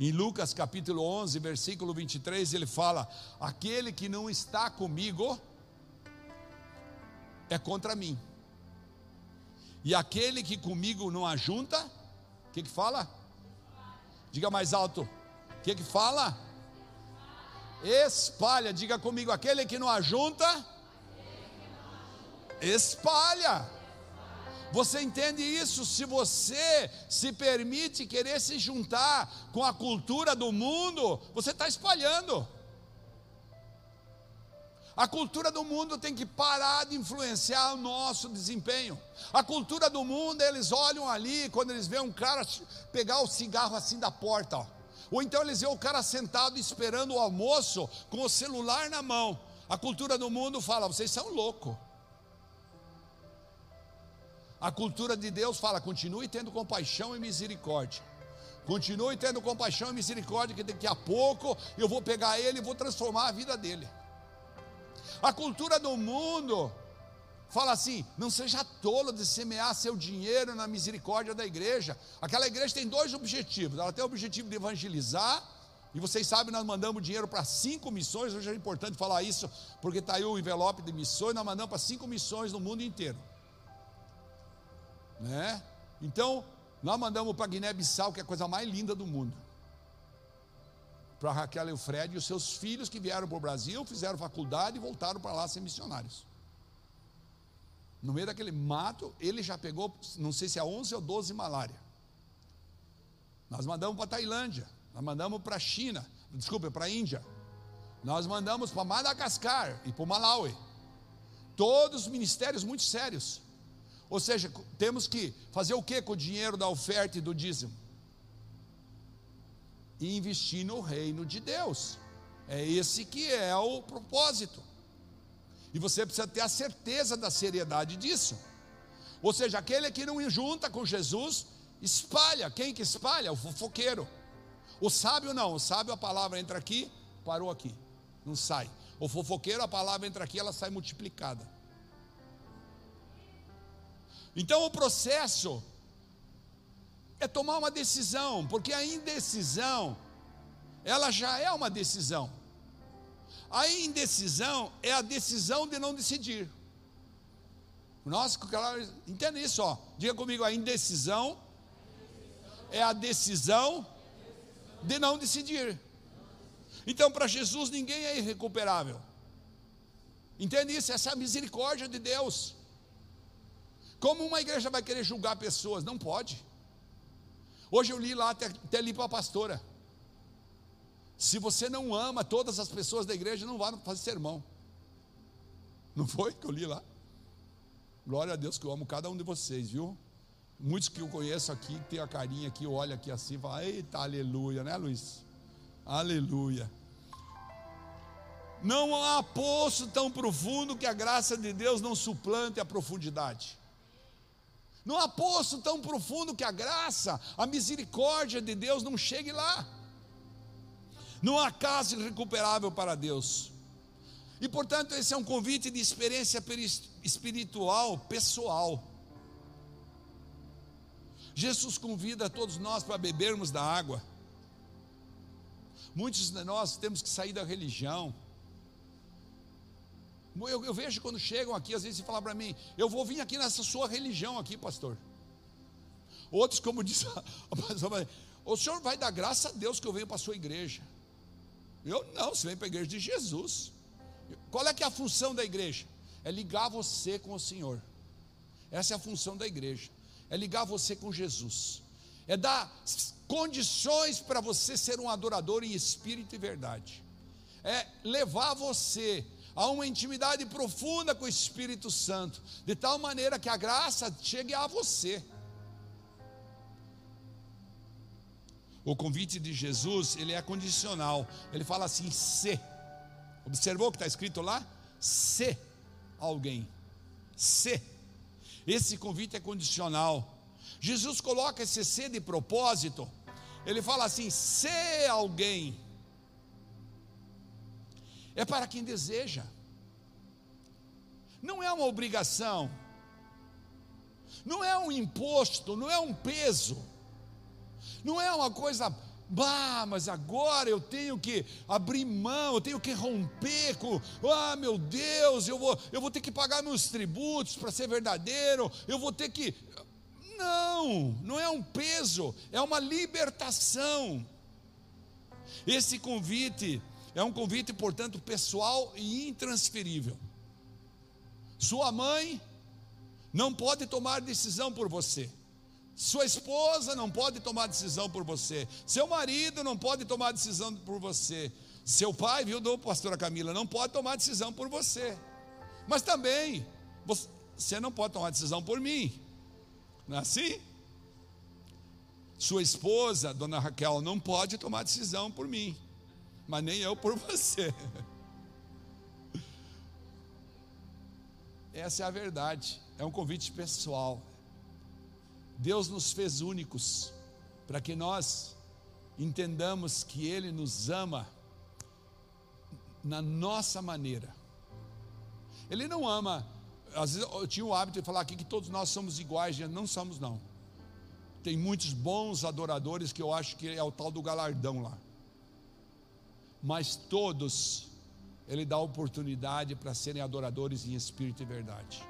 Em Lucas capítulo 11, versículo 23, ele fala: Aquele que não está comigo é contra mim. E aquele que comigo não ajunta, o que que fala? Diga mais alto. O que que fala? Espalha, diga comigo, aquele que não ajunta, espalha. Você entende isso? Se você se permite querer se juntar com a cultura do mundo, você está espalhando. A cultura do mundo tem que parar de influenciar o nosso desempenho. A cultura do mundo, eles olham ali, quando eles veem um cara pegar o cigarro assim da porta, ó. ou então eles veem o cara sentado esperando o almoço com o celular na mão. A cultura do mundo fala: vocês são loucos. A cultura de Deus fala: continue tendo compaixão e misericórdia. Continue tendo compaixão e misericórdia, que daqui a pouco eu vou pegar ele e vou transformar a vida dele. A cultura do mundo fala assim: não seja tolo de semear seu dinheiro na misericórdia da igreja. Aquela igreja tem dois objetivos: ela tem o objetivo de evangelizar. E vocês sabem, nós mandamos dinheiro para cinco missões. Hoje é importante falar isso, porque está aí o envelope de missões. Nós mandamos para cinco missões no mundo inteiro né? Então, nós mandamos para Guiné-Bissau, que é a coisa mais linda do mundo. Para Raquel e o Fred e os seus filhos que vieram para o Brasil, fizeram faculdade e voltaram para lá ser missionários. No meio daquele mato, ele já pegou, não sei se é 11 ou 12 malária. Nós mandamos para Tailândia, nós mandamos para a China, desculpa, para a Índia. Nós mandamos para Madagascar e para o Malawi. Todos ministérios muito sérios. Ou seja, temos que fazer o que com o dinheiro da oferta e do dízimo? E investir no reino de Deus. É esse que é o propósito. E você precisa ter a certeza da seriedade disso. Ou seja, aquele que não junta com Jesus, espalha. Quem que espalha? O fofoqueiro. O sábio não, o sábio a palavra entra aqui, parou aqui, não sai. O fofoqueiro a palavra entra aqui, ela sai multiplicada. Então o processo é tomar uma decisão, porque a indecisão, ela já é uma decisão. A indecisão é a decisão de não decidir. Nossa, entenda isso, ó. Diga comigo, a indecisão é a decisão de não decidir. Então, para Jesus, ninguém é irrecuperável. Entende isso? Essa é a misericórdia de Deus. Como uma igreja vai querer julgar pessoas? Não pode. Hoje eu li lá, até, até li para a pastora. Se você não ama todas as pessoas da igreja, não vá fazer sermão. Não foi que eu li lá? Glória a Deus que eu amo cada um de vocês, viu? Muitos que eu conheço aqui, que tem a carinha aqui, olha aqui assim, fala, eita, aleluia, né, Luiz? Aleluia. Não há poço tão profundo que a graça de Deus não suplante a profundidade. Não há poço tão profundo que a graça, a misericórdia de Deus não chegue lá. Não há caso irrecuperável para Deus. E portanto, esse é um convite de experiência espiritual, pessoal. Jesus convida todos nós para bebermos da água. Muitos de nós temos que sair da religião. Eu, eu vejo quando chegam aqui, às vezes, e falam para mim: Eu vou vir aqui nessa sua religião aqui, pastor. Outros, como diz a pastora, o senhor vai dar graça a Deus que eu venho para a sua igreja. Eu não, você vem para a igreja de Jesus. Qual é que é a função da igreja? É ligar você com o Senhor. Essa é a função da igreja. É ligar você com Jesus. É dar condições para você ser um adorador em espírito e verdade. É levar você a uma intimidade profunda com o Espírito Santo, de tal maneira que a graça chegue a você. O convite de Jesus, ele é condicional. Ele fala assim: se. Observou o que está escrito lá? Se alguém. Se. Esse convite é condicional. Jesus coloca esse se de propósito. Ele fala assim: se alguém é para quem deseja, não é uma obrigação, não é um imposto, não é um peso, não é uma coisa, bah, mas agora eu tenho que abrir mão, eu tenho que romper com, ah, meu Deus, eu vou, eu vou ter que pagar meus tributos para ser verdadeiro, eu vou ter que. Não, não é um peso, é uma libertação. Esse convite é um convite, portanto, pessoal e intransferível. Sua mãe não pode tomar decisão por você. Sua esposa não pode tomar decisão por você. Seu marido não pode tomar decisão por você. Seu pai, viu, do pastora Camila, não pode tomar decisão por você. Mas também, você não pode tomar decisão por mim. Não é assim? Sua esposa, dona Raquel, não pode tomar decisão por mim mas nem eu por você. Essa é a verdade, é um convite pessoal. Deus nos fez únicos para que nós entendamos que Ele nos ama na nossa maneira. Ele não ama, às vezes eu tinha o hábito de falar aqui que todos nós somos iguais, não somos não. Tem muitos bons adoradores que eu acho que é o tal do galardão lá mas todos Ele dá oportunidade para serem adoradores em espírito e verdade.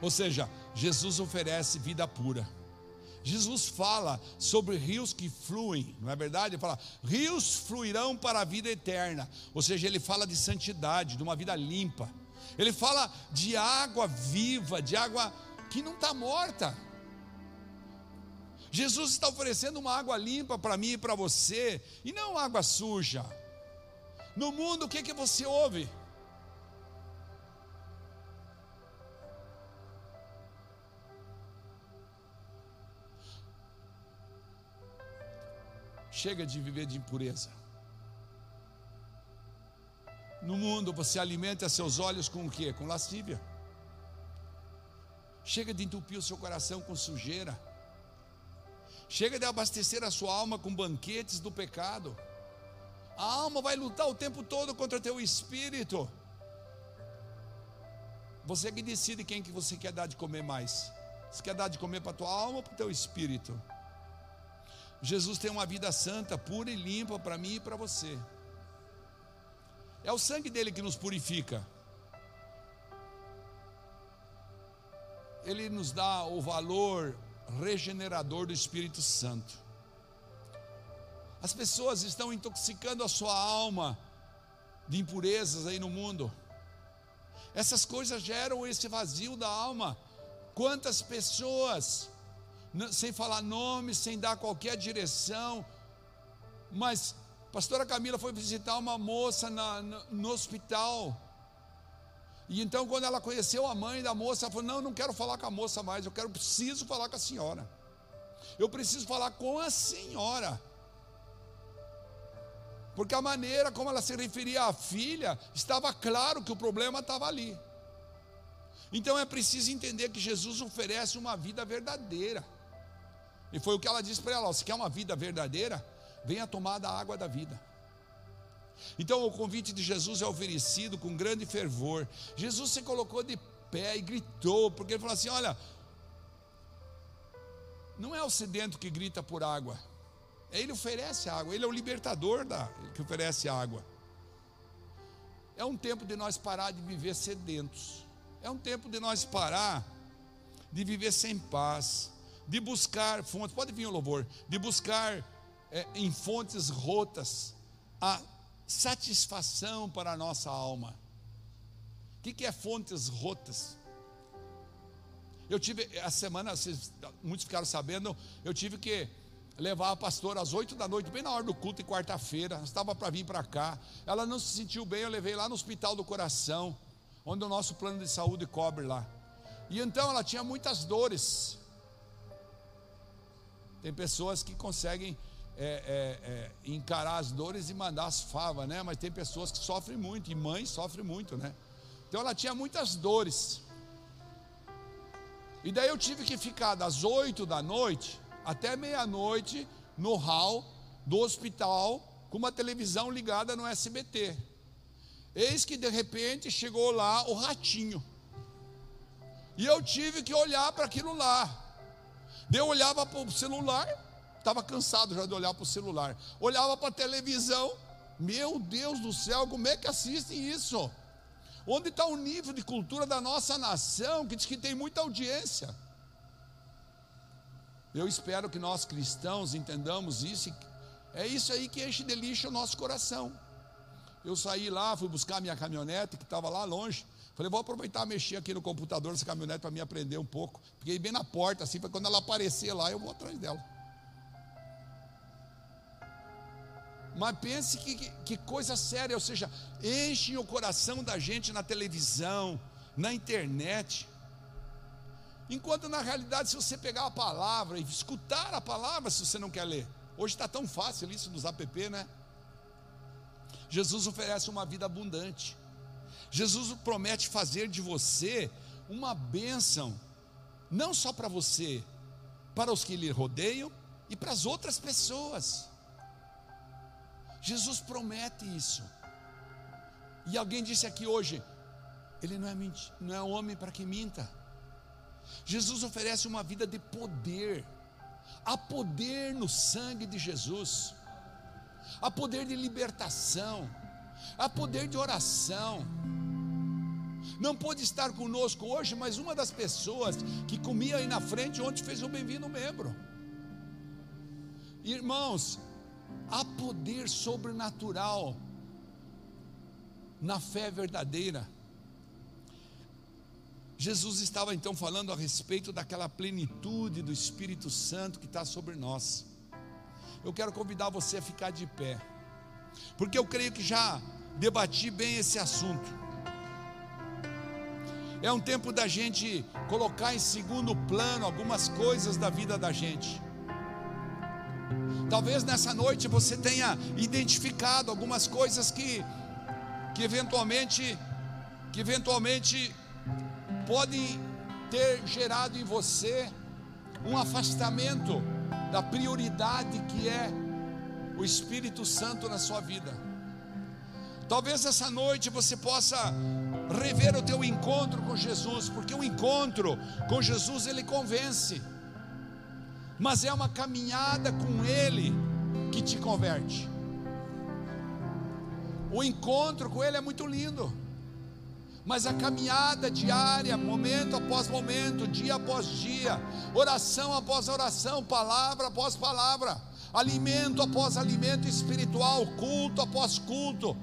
Ou seja, Jesus oferece vida pura. Jesus fala sobre rios que fluem, não é verdade? Ele fala, rios fluirão para a vida eterna. Ou seja, ele fala de santidade, de uma vida limpa. Ele fala de água viva, de água que não está morta. Jesus está oferecendo uma água limpa para mim e para você, e não água suja. No mundo, o que, que você ouve? Chega de viver de impureza. No mundo você alimenta seus olhos com o que? Com lascívia. Chega de entupir o seu coração com sujeira. Chega de abastecer a sua alma com banquetes do pecado. A alma vai lutar o tempo todo contra teu espírito. Você que decide quem que você quer dar de comer mais. Você quer dar de comer para tua alma ou para o teu espírito? Jesus tem uma vida santa, pura e limpa para mim e para você. É o sangue dele que nos purifica. Ele nos dá o valor, regenerador do Espírito Santo. As pessoas estão intoxicando a sua alma de impurezas aí no mundo. Essas coisas geram esse vazio da alma. Quantas pessoas, sem falar nome, sem dar qualquer direção, mas pastora Camila foi visitar uma moça na, no, no hospital. E então, quando ela conheceu a mãe da moça, ela falou: Não, não quero falar com a moça mais, eu quero, preciso falar com a senhora. Eu preciso falar com a senhora. Porque a maneira como ela se referia à filha, estava claro que o problema estava ali. Então é preciso entender que Jesus oferece uma vida verdadeira. E foi o que ela disse para ela: se quer uma vida verdadeira, venha tomar da água da vida. Então o convite de Jesus é oferecido com grande fervor. Jesus se colocou de pé e gritou, porque ele falou assim: olha, não é o sedento que grita por água, ele oferece água, ele é o libertador da, que oferece água. É um tempo de nós parar de viver sedentos, é um tempo de nós parar de viver sem paz, de buscar fontes, pode vir o louvor, de buscar é, em fontes rotas a satisfação para a nossa alma. O que, que é fontes rotas? Eu tive, a semana, vocês, muitos ficaram sabendo, eu tive que levar a pastora às oito da noite, bem na hora do culto, em quarta-feira, estava para vir para cá. Ela não se sentiu bem, eu levei lá no Hospital do Coração, onde o nosso plano de saúde cobre lá. E então ela tinha muitas dores. Tem pessoas que conseguem é, é, é, encarar as dores e mandar as favas, né? Mas tem pessoas que sofrem muito, e mãe sofre muito, né? Então ela tinha muitas dores. E daí eu tive que ficar das oito da noite até meia-noite no hall do hospital com uma televisão ligada no SBT. Eis que de repente chegou lá o ratinho. E eu tive que olhar para aquilo lá. Eu olhava para o celular, Estava cansado já de olhar para o celular. Olhava para a televisão. Meu Deus do céu, como é que assistem isso? Onde está o nível de cultura da nossa nação, que diz que tem muita audiência? Eu espero que nós cristãos entendamos isso. É isso aí que enche de lixo o nosso coração. Eu saí lá, fui buscar minha caminhonete que estava lá longe. Falei, vou aproveitar mexer aqui no computador dessa caminhonete para me aprender um pouco. Fiquei bem na porta, assim, para quando ela aparecer lá, eu vou atrás dela. Mas pense que, que, que coisa séria, ou seja, enchem o coração da gente na televisão, na internet. Enquanto na realidade, se você pegar a palavra e escutar a palavra, se você não quer ler, hoje está tão fácil isso nos app, né? Jesus oferece uma vida abundante. Jesus promete fazer de você uma bênção, não só para você, para os que lhe rodeiam e para as outras pessoas. Jesus promete isso. E alguém disse aqui hoje: Ele não é, não é homem para que minta. Jesus oferece uma vida de poder. Há poder no sangue de Jesus. Há poder de libertação. Há poder de oração. Não pôde estar conosco hoje, mas uma das pessoas que comia aí na frente ontem fez um bem-vindo membro. Irmãos, Há poder sobrenatural na fé verdadeira. Jesus estava então falando a respeito daquela plenitude do Espírito Santo que está sobre nós. Eu quero convidar você a ficar de pé, porque eu creio que já debati bem esse assunto. É um tempo da gente colocar em segundo plano algumas coisas da vida da gente. Talvez nessa noite você tenha identificado algumas coisas que, que eventualmente, que eventualmente podem ter gerado em você um afastamento da prioridade que é o Espírito Santo na sua vida. Talvez essa noite você possa rever o teu encontro com Jesus, porque o encontro com Jesus ele convence mas é uma caminhada com Ele que te converte. O encontro com Ele é muito lindo, mas a caminhada diária, momento após momento, dia após dia, oração após oração, palavra após palavra, alimento após alimento espiritual, culto após culto,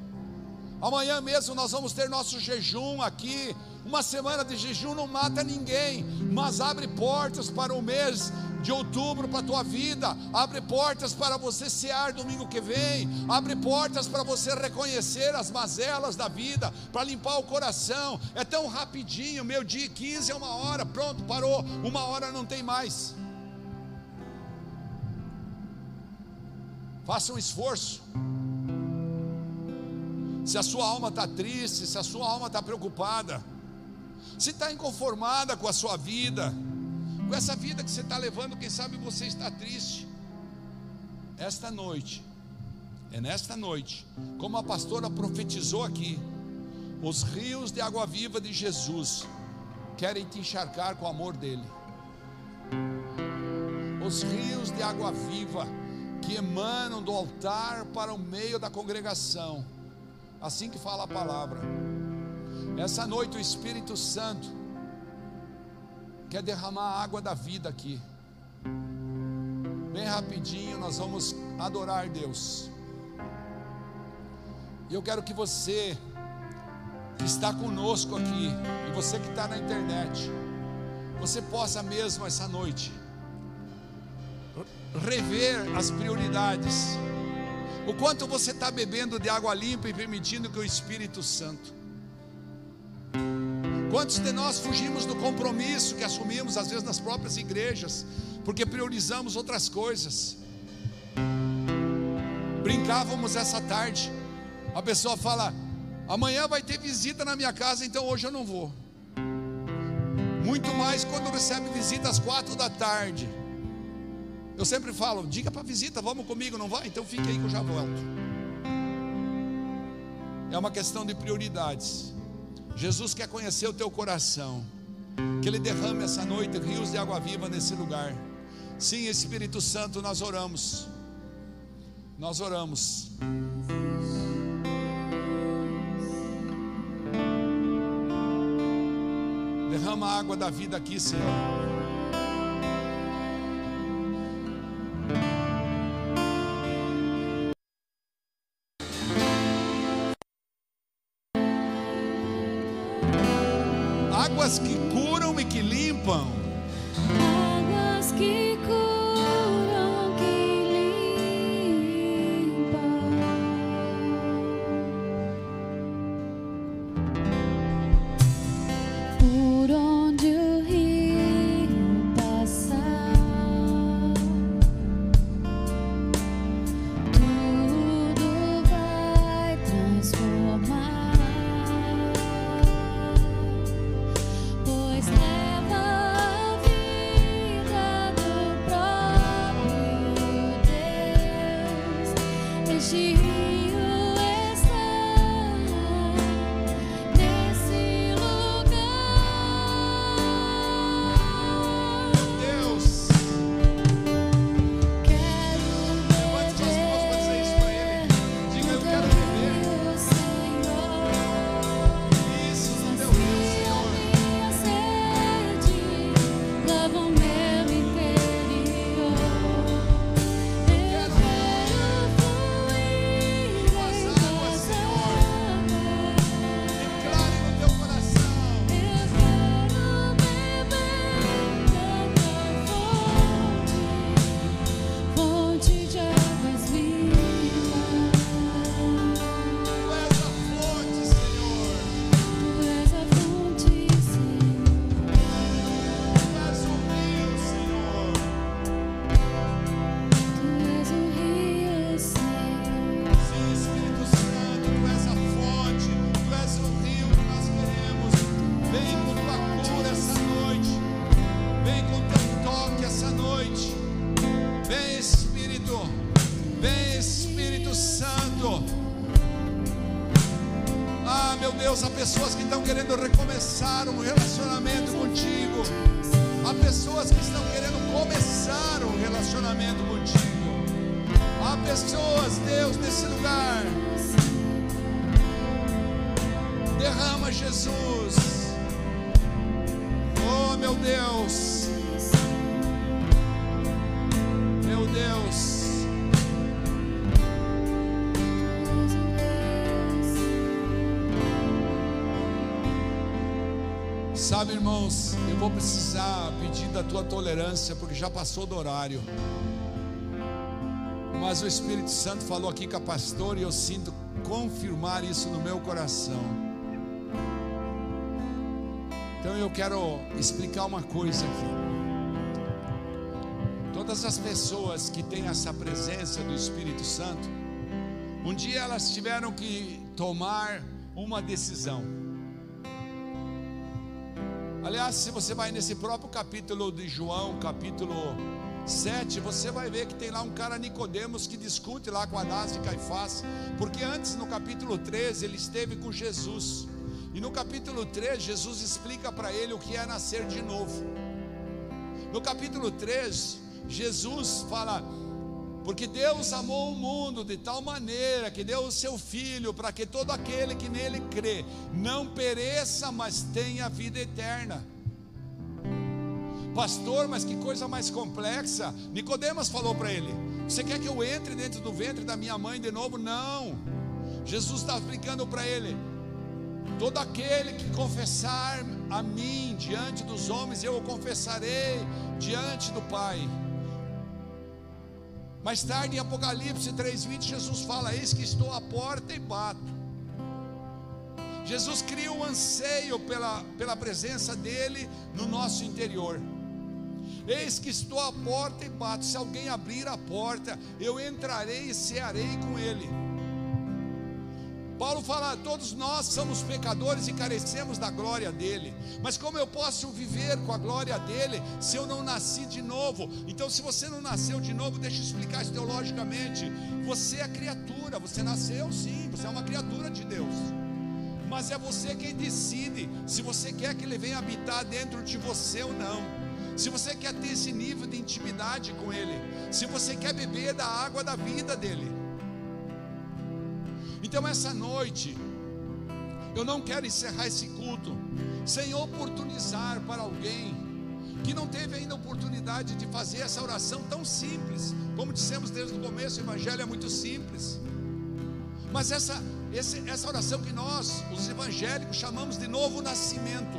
Amanhã mesmo nós vamos ter nosso jejum aqui. Uma semana de jejum não mata ninguém, mas abre portas para o mês de outubro para a tua vida, abre portas para você cear domingo que vem, abre portas para você reconhecer as mazelas da vida, para limpar o coração. É tão rapidinho, meu dia 15 é uma hora, pronto, parou, uma hora não tem mais. Faça um esforço. Se a sua alma está triste, se a sua alma está preocupada, se está inconformada com a sua vida, com essa vida que você está levando, quem sabe você está triste. Esta noite, é nesta noite, como a pastora profetizou aqui, os rios de água viva de Jesus querem te encharcar com o amor dele. Os rios de água viva que emanam do altar para o meio da congregação, assim que fala a palavra. Essa noite o Espírito Santo quer derramar a água da vida aqui. Bem rapidinho, nós vamos adorar Deus. E eu quero que você que está conosco aqui, e você que está na internet, você possa mesmo essa noite rever as prioridades. O quanto você está bebendo de água limpa e permitindo que o Espírito Santo Quantos de nós fugimos do compromisso que assumimos, às vezes, nas próprias igrejas, porque priorizamos outras coisas? Brincávamos essa tarde, a pessoa fala: amanhã vai ter visita na minha casa, então hoje eu não vou. Muito mais quando recebe visita às quatro da tarde. Eu sempre falo: diga para visita, vamos comigo, não vai? Então fique aí que eu já volto. É uma questão de prioridades. Jesus quer conhecer o teu coração. Que Ele derrame essa noite rios de água viva nesse lugar. Sim, Espírito Santo, nós oramos. Nós oramos. Derrama a água da vida aqui, Senhor. meu Deus, há pessoas que estão querendo recomeçar um relacionamento contigo. Há pessoas que estão querendo começar um relacionamento contigo. Há pessoas, Deus, nesse lugar. Derrama, Jesus. Oh, meu Deus. Sabe, irmãos, eu vou precisar pedir da tua tolerância, porque já passou do horário. Mas o Espírito Santo falou aqui com a pastora e eu sinto confirmar isso no meu coração. Então eu quero explicar uma coisa aqui. Todas as pessoas que têm essa presença do Espírito Santo, um dia elas tiveram que tomar uma decisão. Aliás, se você vai nesse próprio capítulo de João, capítulo 7, você vai ver que tem lá um cara Nicodemos que discute lá com Anás e Caifás, porque antes no capítulo 13 ele esteve com Jesus. E no capítulo 3 Jesus explica para ele o que é nascer de novo. No capítulo 3, Jesus fala: porque Deus amou o mundo de tal maneira que deu o seu Filho para que todo aquele que nele crê não pereça, mas tenha vida eterna. Pastor, mas que coisa mais complexa. Nicodemos falou para ele: Você quer que eu entre dentro do ventre da minha mãe de novo? Não. Jesus está explicando para ele: Todo aquele que confessar a mim diante dos homens, eu o confessarei diante do Pai. Mais tarde em Apocalipse 3:20, Jesus fala: Eis que estou à porta e bato. Jesus cria um anseio pela, pela presença dele no nosso interior. Eis que estou à porta e bato. Se alguém abrir a porta, eu entrarei e cearei com ele. Paulo fala: todos nós somos pecadores e carecemos da glória dele. Mas como eu posso viver com a glória dele se eu não nasci de novo? Então, se você não nasceu de novo, deixa eu explicar isso teologicamente. Você é criatura, você nasceu sim, você é uma criatura de Deus. Mas é você quem decide se você quer que ele venha habitar dentro de você ou não se você quer ter esse nível de intimidade com Ele, se você quer beber da água da vida dEle. Então, essa noite, eu não quero encerrar esse culto sem oportunizar para alguém que não teve ainda oportunidade de fazer essa oração tão simples. Como dissemos desde o começo, o Evangelho é muito simples. Mas essa, essa oração que nós, os evangélicos, chamamos de novo nascimento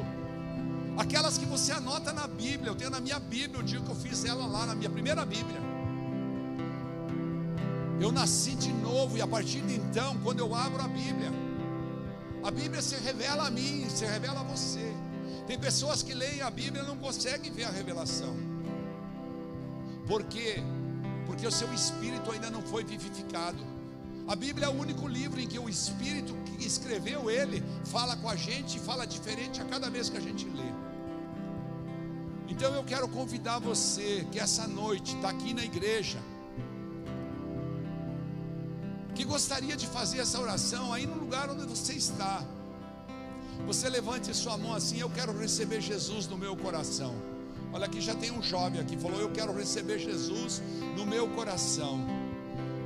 Aquelas que você anota na Bíblia, eu tenho na minha Bíblia o dia que eu fiz ela lá, na minha primeira Bíblia. Eu nasci de novo e a partir de então, quando eu abro a Bíblia, a Bíblia se revela a mim, se revela a você. Tem pessoas que leem a Bíblia e não conseguem ver a revelação. Por quê? Porque o seu espírito ainda não foi vivificado. A Bíblia é o único livro em que o Espírito que escreveu ele fala com a gente e fala diferente a cada vez que a gente lê. Então eu quero convidar você que essa noite está aqui na igreja, que gostaria de fazer essa oração aí no lugar onde você está. Você levante sua mão assim, eu quero receber Jesus no meu coração. Olha aqui já tem um jovem aqui falou, eu quero receber Jesus no meu coração.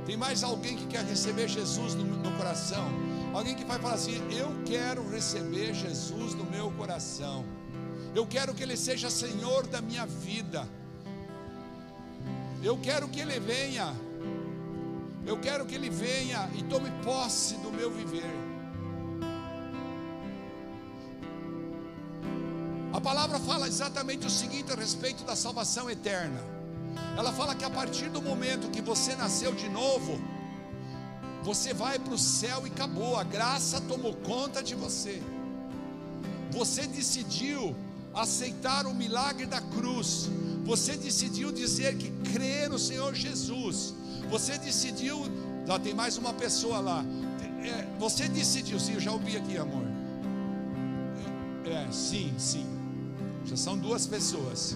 Tem mais alguém que quer receber Jesus no, no coração? Alguém que vai falar assim: Eu quero receber Jesus no meu coração. Eu quero que Ele seja Senhor da minha vida. Eu quero que Ele venha. Eu quero que Ele venha e tome posse do meu viver. A palavra fala exatamente o seguinte a respeito da salvação eterna. Ela fala que a partir do momento que você nasceu de novo, você vai para o céu e acabou, a graça tomou conta de você. Você decidiu aceitar o milagre da cruz, você decidiu dizer que crê no Senhor Jesus, você decidiu, já tem mais uma pessoa lá, é, você decidiu, sim, eu já ouvi aqui, amor. É, sim, sim, já são duas pessoas,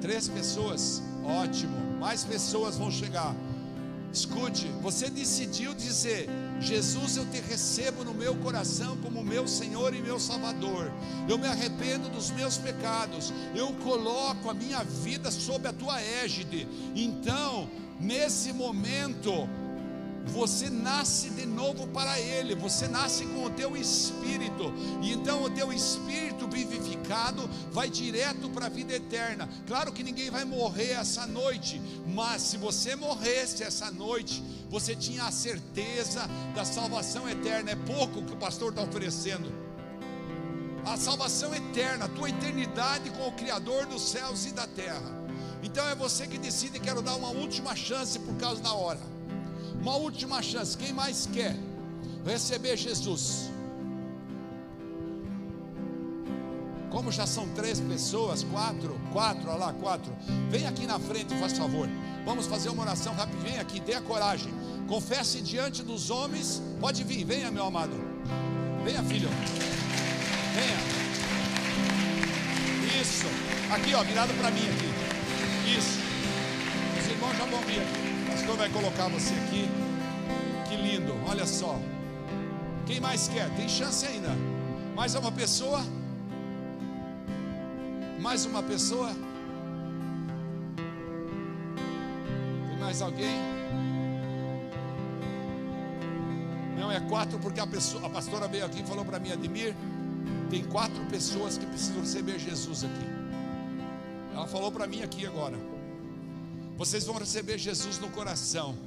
três pessoas, ótimo, mais pessoas vão chegar. Escute, você decidiu dizer: Jesus, eu te recebo no meu coração como meu Senhor e meu Salvador. Eu me arrependo dos meus pecados. Eu coloco a minha vida sob a tua égide. Então, nesse momento, você nasce de novo para Ele, você nasce com o teu espírito, e então o teu espírito vivificado vai direto para a vida eterna. Claro que ninguém vai morrer essa noite, mas se você morresse essa noite, você tinha a certeza da salvação eterna. É pouco que o pastor está oferecendo. a salvação eterna, a tua eternidade com o Criador dos céus e da terra. Então é você que decide, quero dar uma última chance por causa da hora. Uma última chance. Quem mais quer receber Jesus? Como já são três pessoas, quatro, quatro, olha lá, quatro. Vem aqui na frente, faz favor. Vamos fazer uma oração rápida. Vem aqui, tenha coragem. Confesse diante dos homens. Pode vir, venha, meu amado. Venha, filho. Venha. Isso. Aqui, ó, virado para mim aqui. Irmãos já vir aqui. O pastor vai colocar você aqui. Que lindo. Olha só. Quem mais quer? Tem chance ainda. Mais uma pessoa? Mais uma pessoa? Tem mais alguém? Não, é quatro, porque a, pessoa, a pastora veio aqui e falou para mim, Admir, tem quatro pessoas que precisam receber Jesus aqui. Ela falou para mim aqui agora. Vocês vão receber Jesus no coração.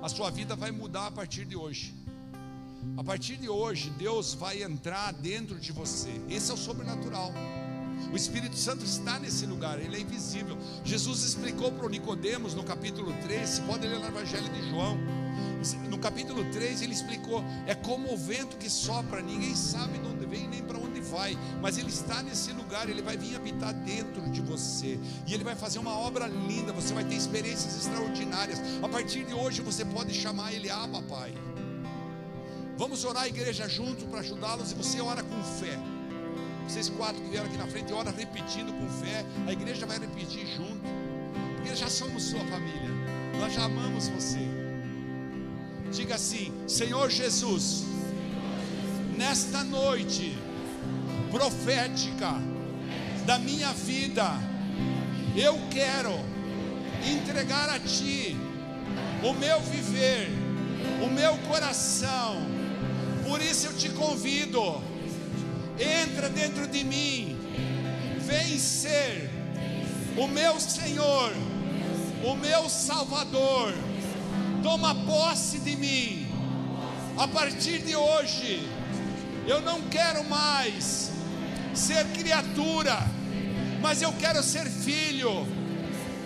A sua vida vai mudar a partir de hoje. A partir de hoje, Deus vai entrar dentro de você. Esse é o sobrenatural. O Espírito Santo está nesse lugar, ele é invisível. Jesus explicou para o Nicodemos no capítulo 3, se pode ler no Evangelho de João. No capítulo 3 ele explicou: é como o vento que sopra, ninguém sabe de onde vem nem para onde vai, mas ele está nesse lugar, ele vai vir habitar dentro de você, e ele vai fazer uma obra linda, você vai ter experiências extraordinárias. A partir de hoje você pode chamar ele Abba Pai. Vamos orar a igreja junto para ajudá-los e você ora com fé. Vocês quatro que vieram aqui na frente, ora repetindo com fé. A igreja vai repetir junto. Porque já somos sua família. Nós já amamos você. Diga assim: Senhor Jesus, nesta noite profética da minha vida, eu quero entregar a Ti o meu viver, o meu coração por isso eu te convido, entra dentro de mim, vem ser o meu Senhor, o meu Salvador. Toma posse de mim. A partir de hoje, eu não quero mais ser criatura, mas eu quero ser filho.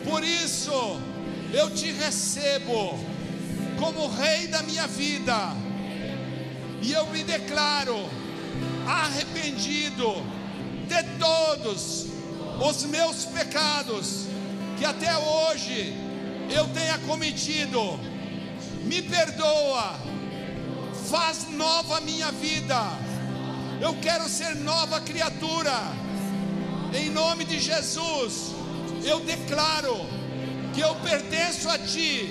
Por isso, eu te recebo como Rei da minha vida e eu me declaro arrependido de todos os meus pecados que até hoje eu tenha cometido. Me perdoa, faz nova minha vida. Eu quero ser nova criatura. Em nome de Jesus, eu declaro que eu pertenço a Ti.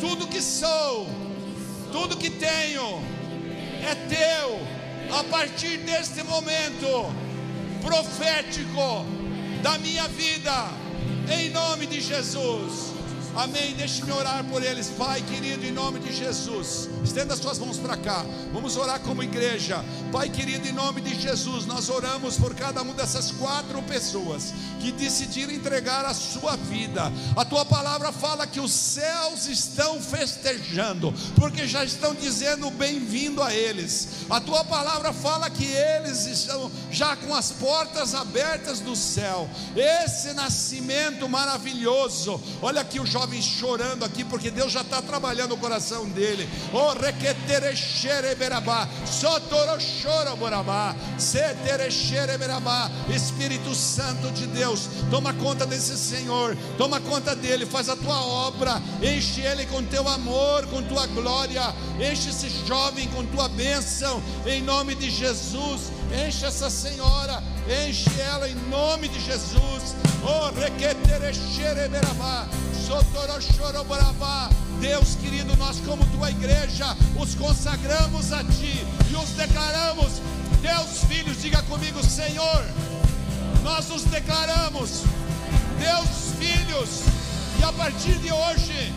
Tudo que sou, tudo que tenho, é teu a partir deste momento profético da minha vida, em nome de Jesus. Amém. Deixe-me orar por eles, Pai querido, em nome de Jesus. Estenda suas mãos para cá. Vamos orar como igreja. Pai querido, em nome de Jesus, nós oramos por cada uma dessas quatro pessoas que decidiram entregar a sua vida. A tua palavra fala que os céus estão festejando, porque já estão dizendo bem-vindo a eles. A tua palavra fala que eles estão já com as portas abertas do céu. Esse nascimento maravilhoso. Olha aqui o jovem jovem chorando aqui, porque Deus já está trabalhando o coração dele. Oh, Espírito Santo de Deus, toma conta desse Senhor, toma conta dele, faz a tua obra, enche ele com teu amor, com tua glória, enche esse jovem com tua bênção, em nome de Jesus, enche essa senhora, enche ela em nome de Jesus. Oh, requetere xereberabá. Deus querido, nós, como tua igreja, os consagramos a ti e os declaramos, Deus filhos, diga comigo, Senhor, nós os declaramos, Deus filhos, e a partir de hoje,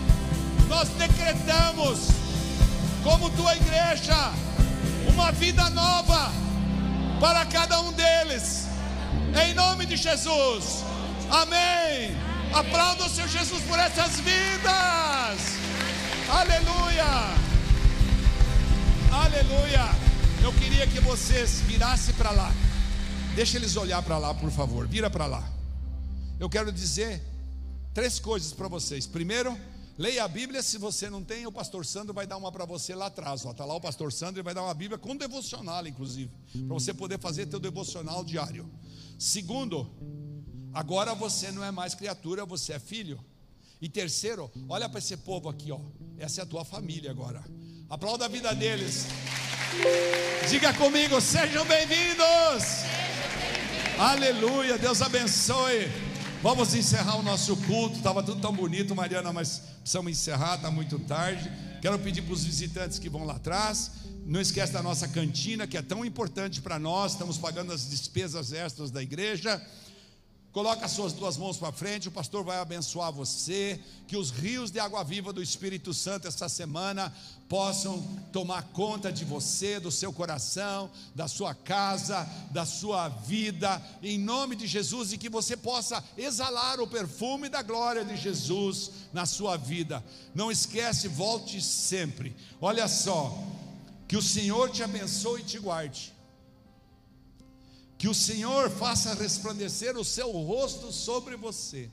nós decretamos, como tua igreja, uma vida nova para cada um deles, em nome de Jesus, amém. Aplauda o Senhor Jesus por essas vidas. Aleluia. Aleluia. Eu queria que vocês virassem para lá. Deixa eles olhar para lá, por favor. Vira para lá. Eu quero dizer três coisas para vocês. Primeiro, leia a Bíblia. Se você não tem, o pastor Sandro vai dar uma para você lá atrás. Está lá o pastor Sandro e vai dar uma Bíblia com devocional, inclusive, para você poder fazer teu devocional diário. Segundo, agora você não é mais criatura, você é filho. E terceiro, olha para esse povo aqui, ó. Essa é a tua família agora. Aplauda a vida deles. Diga comigo, sejam bem-vindos. Aleluia, Deus abençoe. Vamos encerrar o nosso culto. Estava tudo tão bonito, Mariana, mas precisamos encerrar, está muito tarde. Quero pedir para os visitantes que vão lá atrás. Não esquece da nossa cantina, que é tão importante para nós. Estamos pagando as despesas extras da igreja. Coloca as suas duas mãos para frente, o pastor vai abençoar você. Que os rios de água viva do Espírito Santo esta semana possam tomar conta de você, do seu coração, da sua casa, da sua vida, em nome de Jesus, e que você possa exalar o perfume da glória de Jesus na sua vida. Não esquece, volte sempre. Olha só, que o Senhor te abençoe e te guarde. Que o Senhor faça resplandecer o seu rosto sobre você.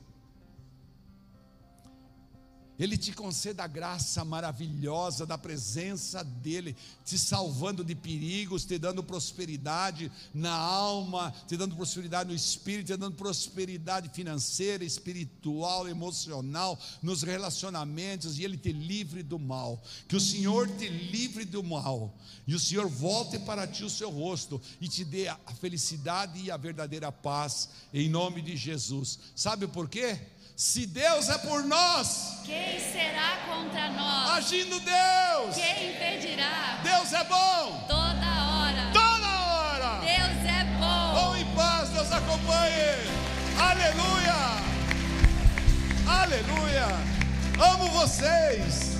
Ele te conceda a graça maravilhosa da presença dEle, te salvando de perigos, te dando prosperidade na alma, te dando prosperidade no espírito, te dando prosperidade financeira, espiritual, emocional, nos relacionamentos, e Ele te livre do mal. Que o Senhor te livre do mal, e o Senhor volte para ti o seu rosto e te dê a felicidade e a verdadeira paz, em nome de Jesus. Sabe por quê? Se Deus é por nós, quem será contra nós? Agindo Deus, quem impedirá? Deus é bom, toda hora, toda hora. Deus é bom. Bom em paz, Deus acompanhe. Aleluia, aleluia. Amo vocês.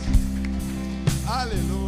Aleluia.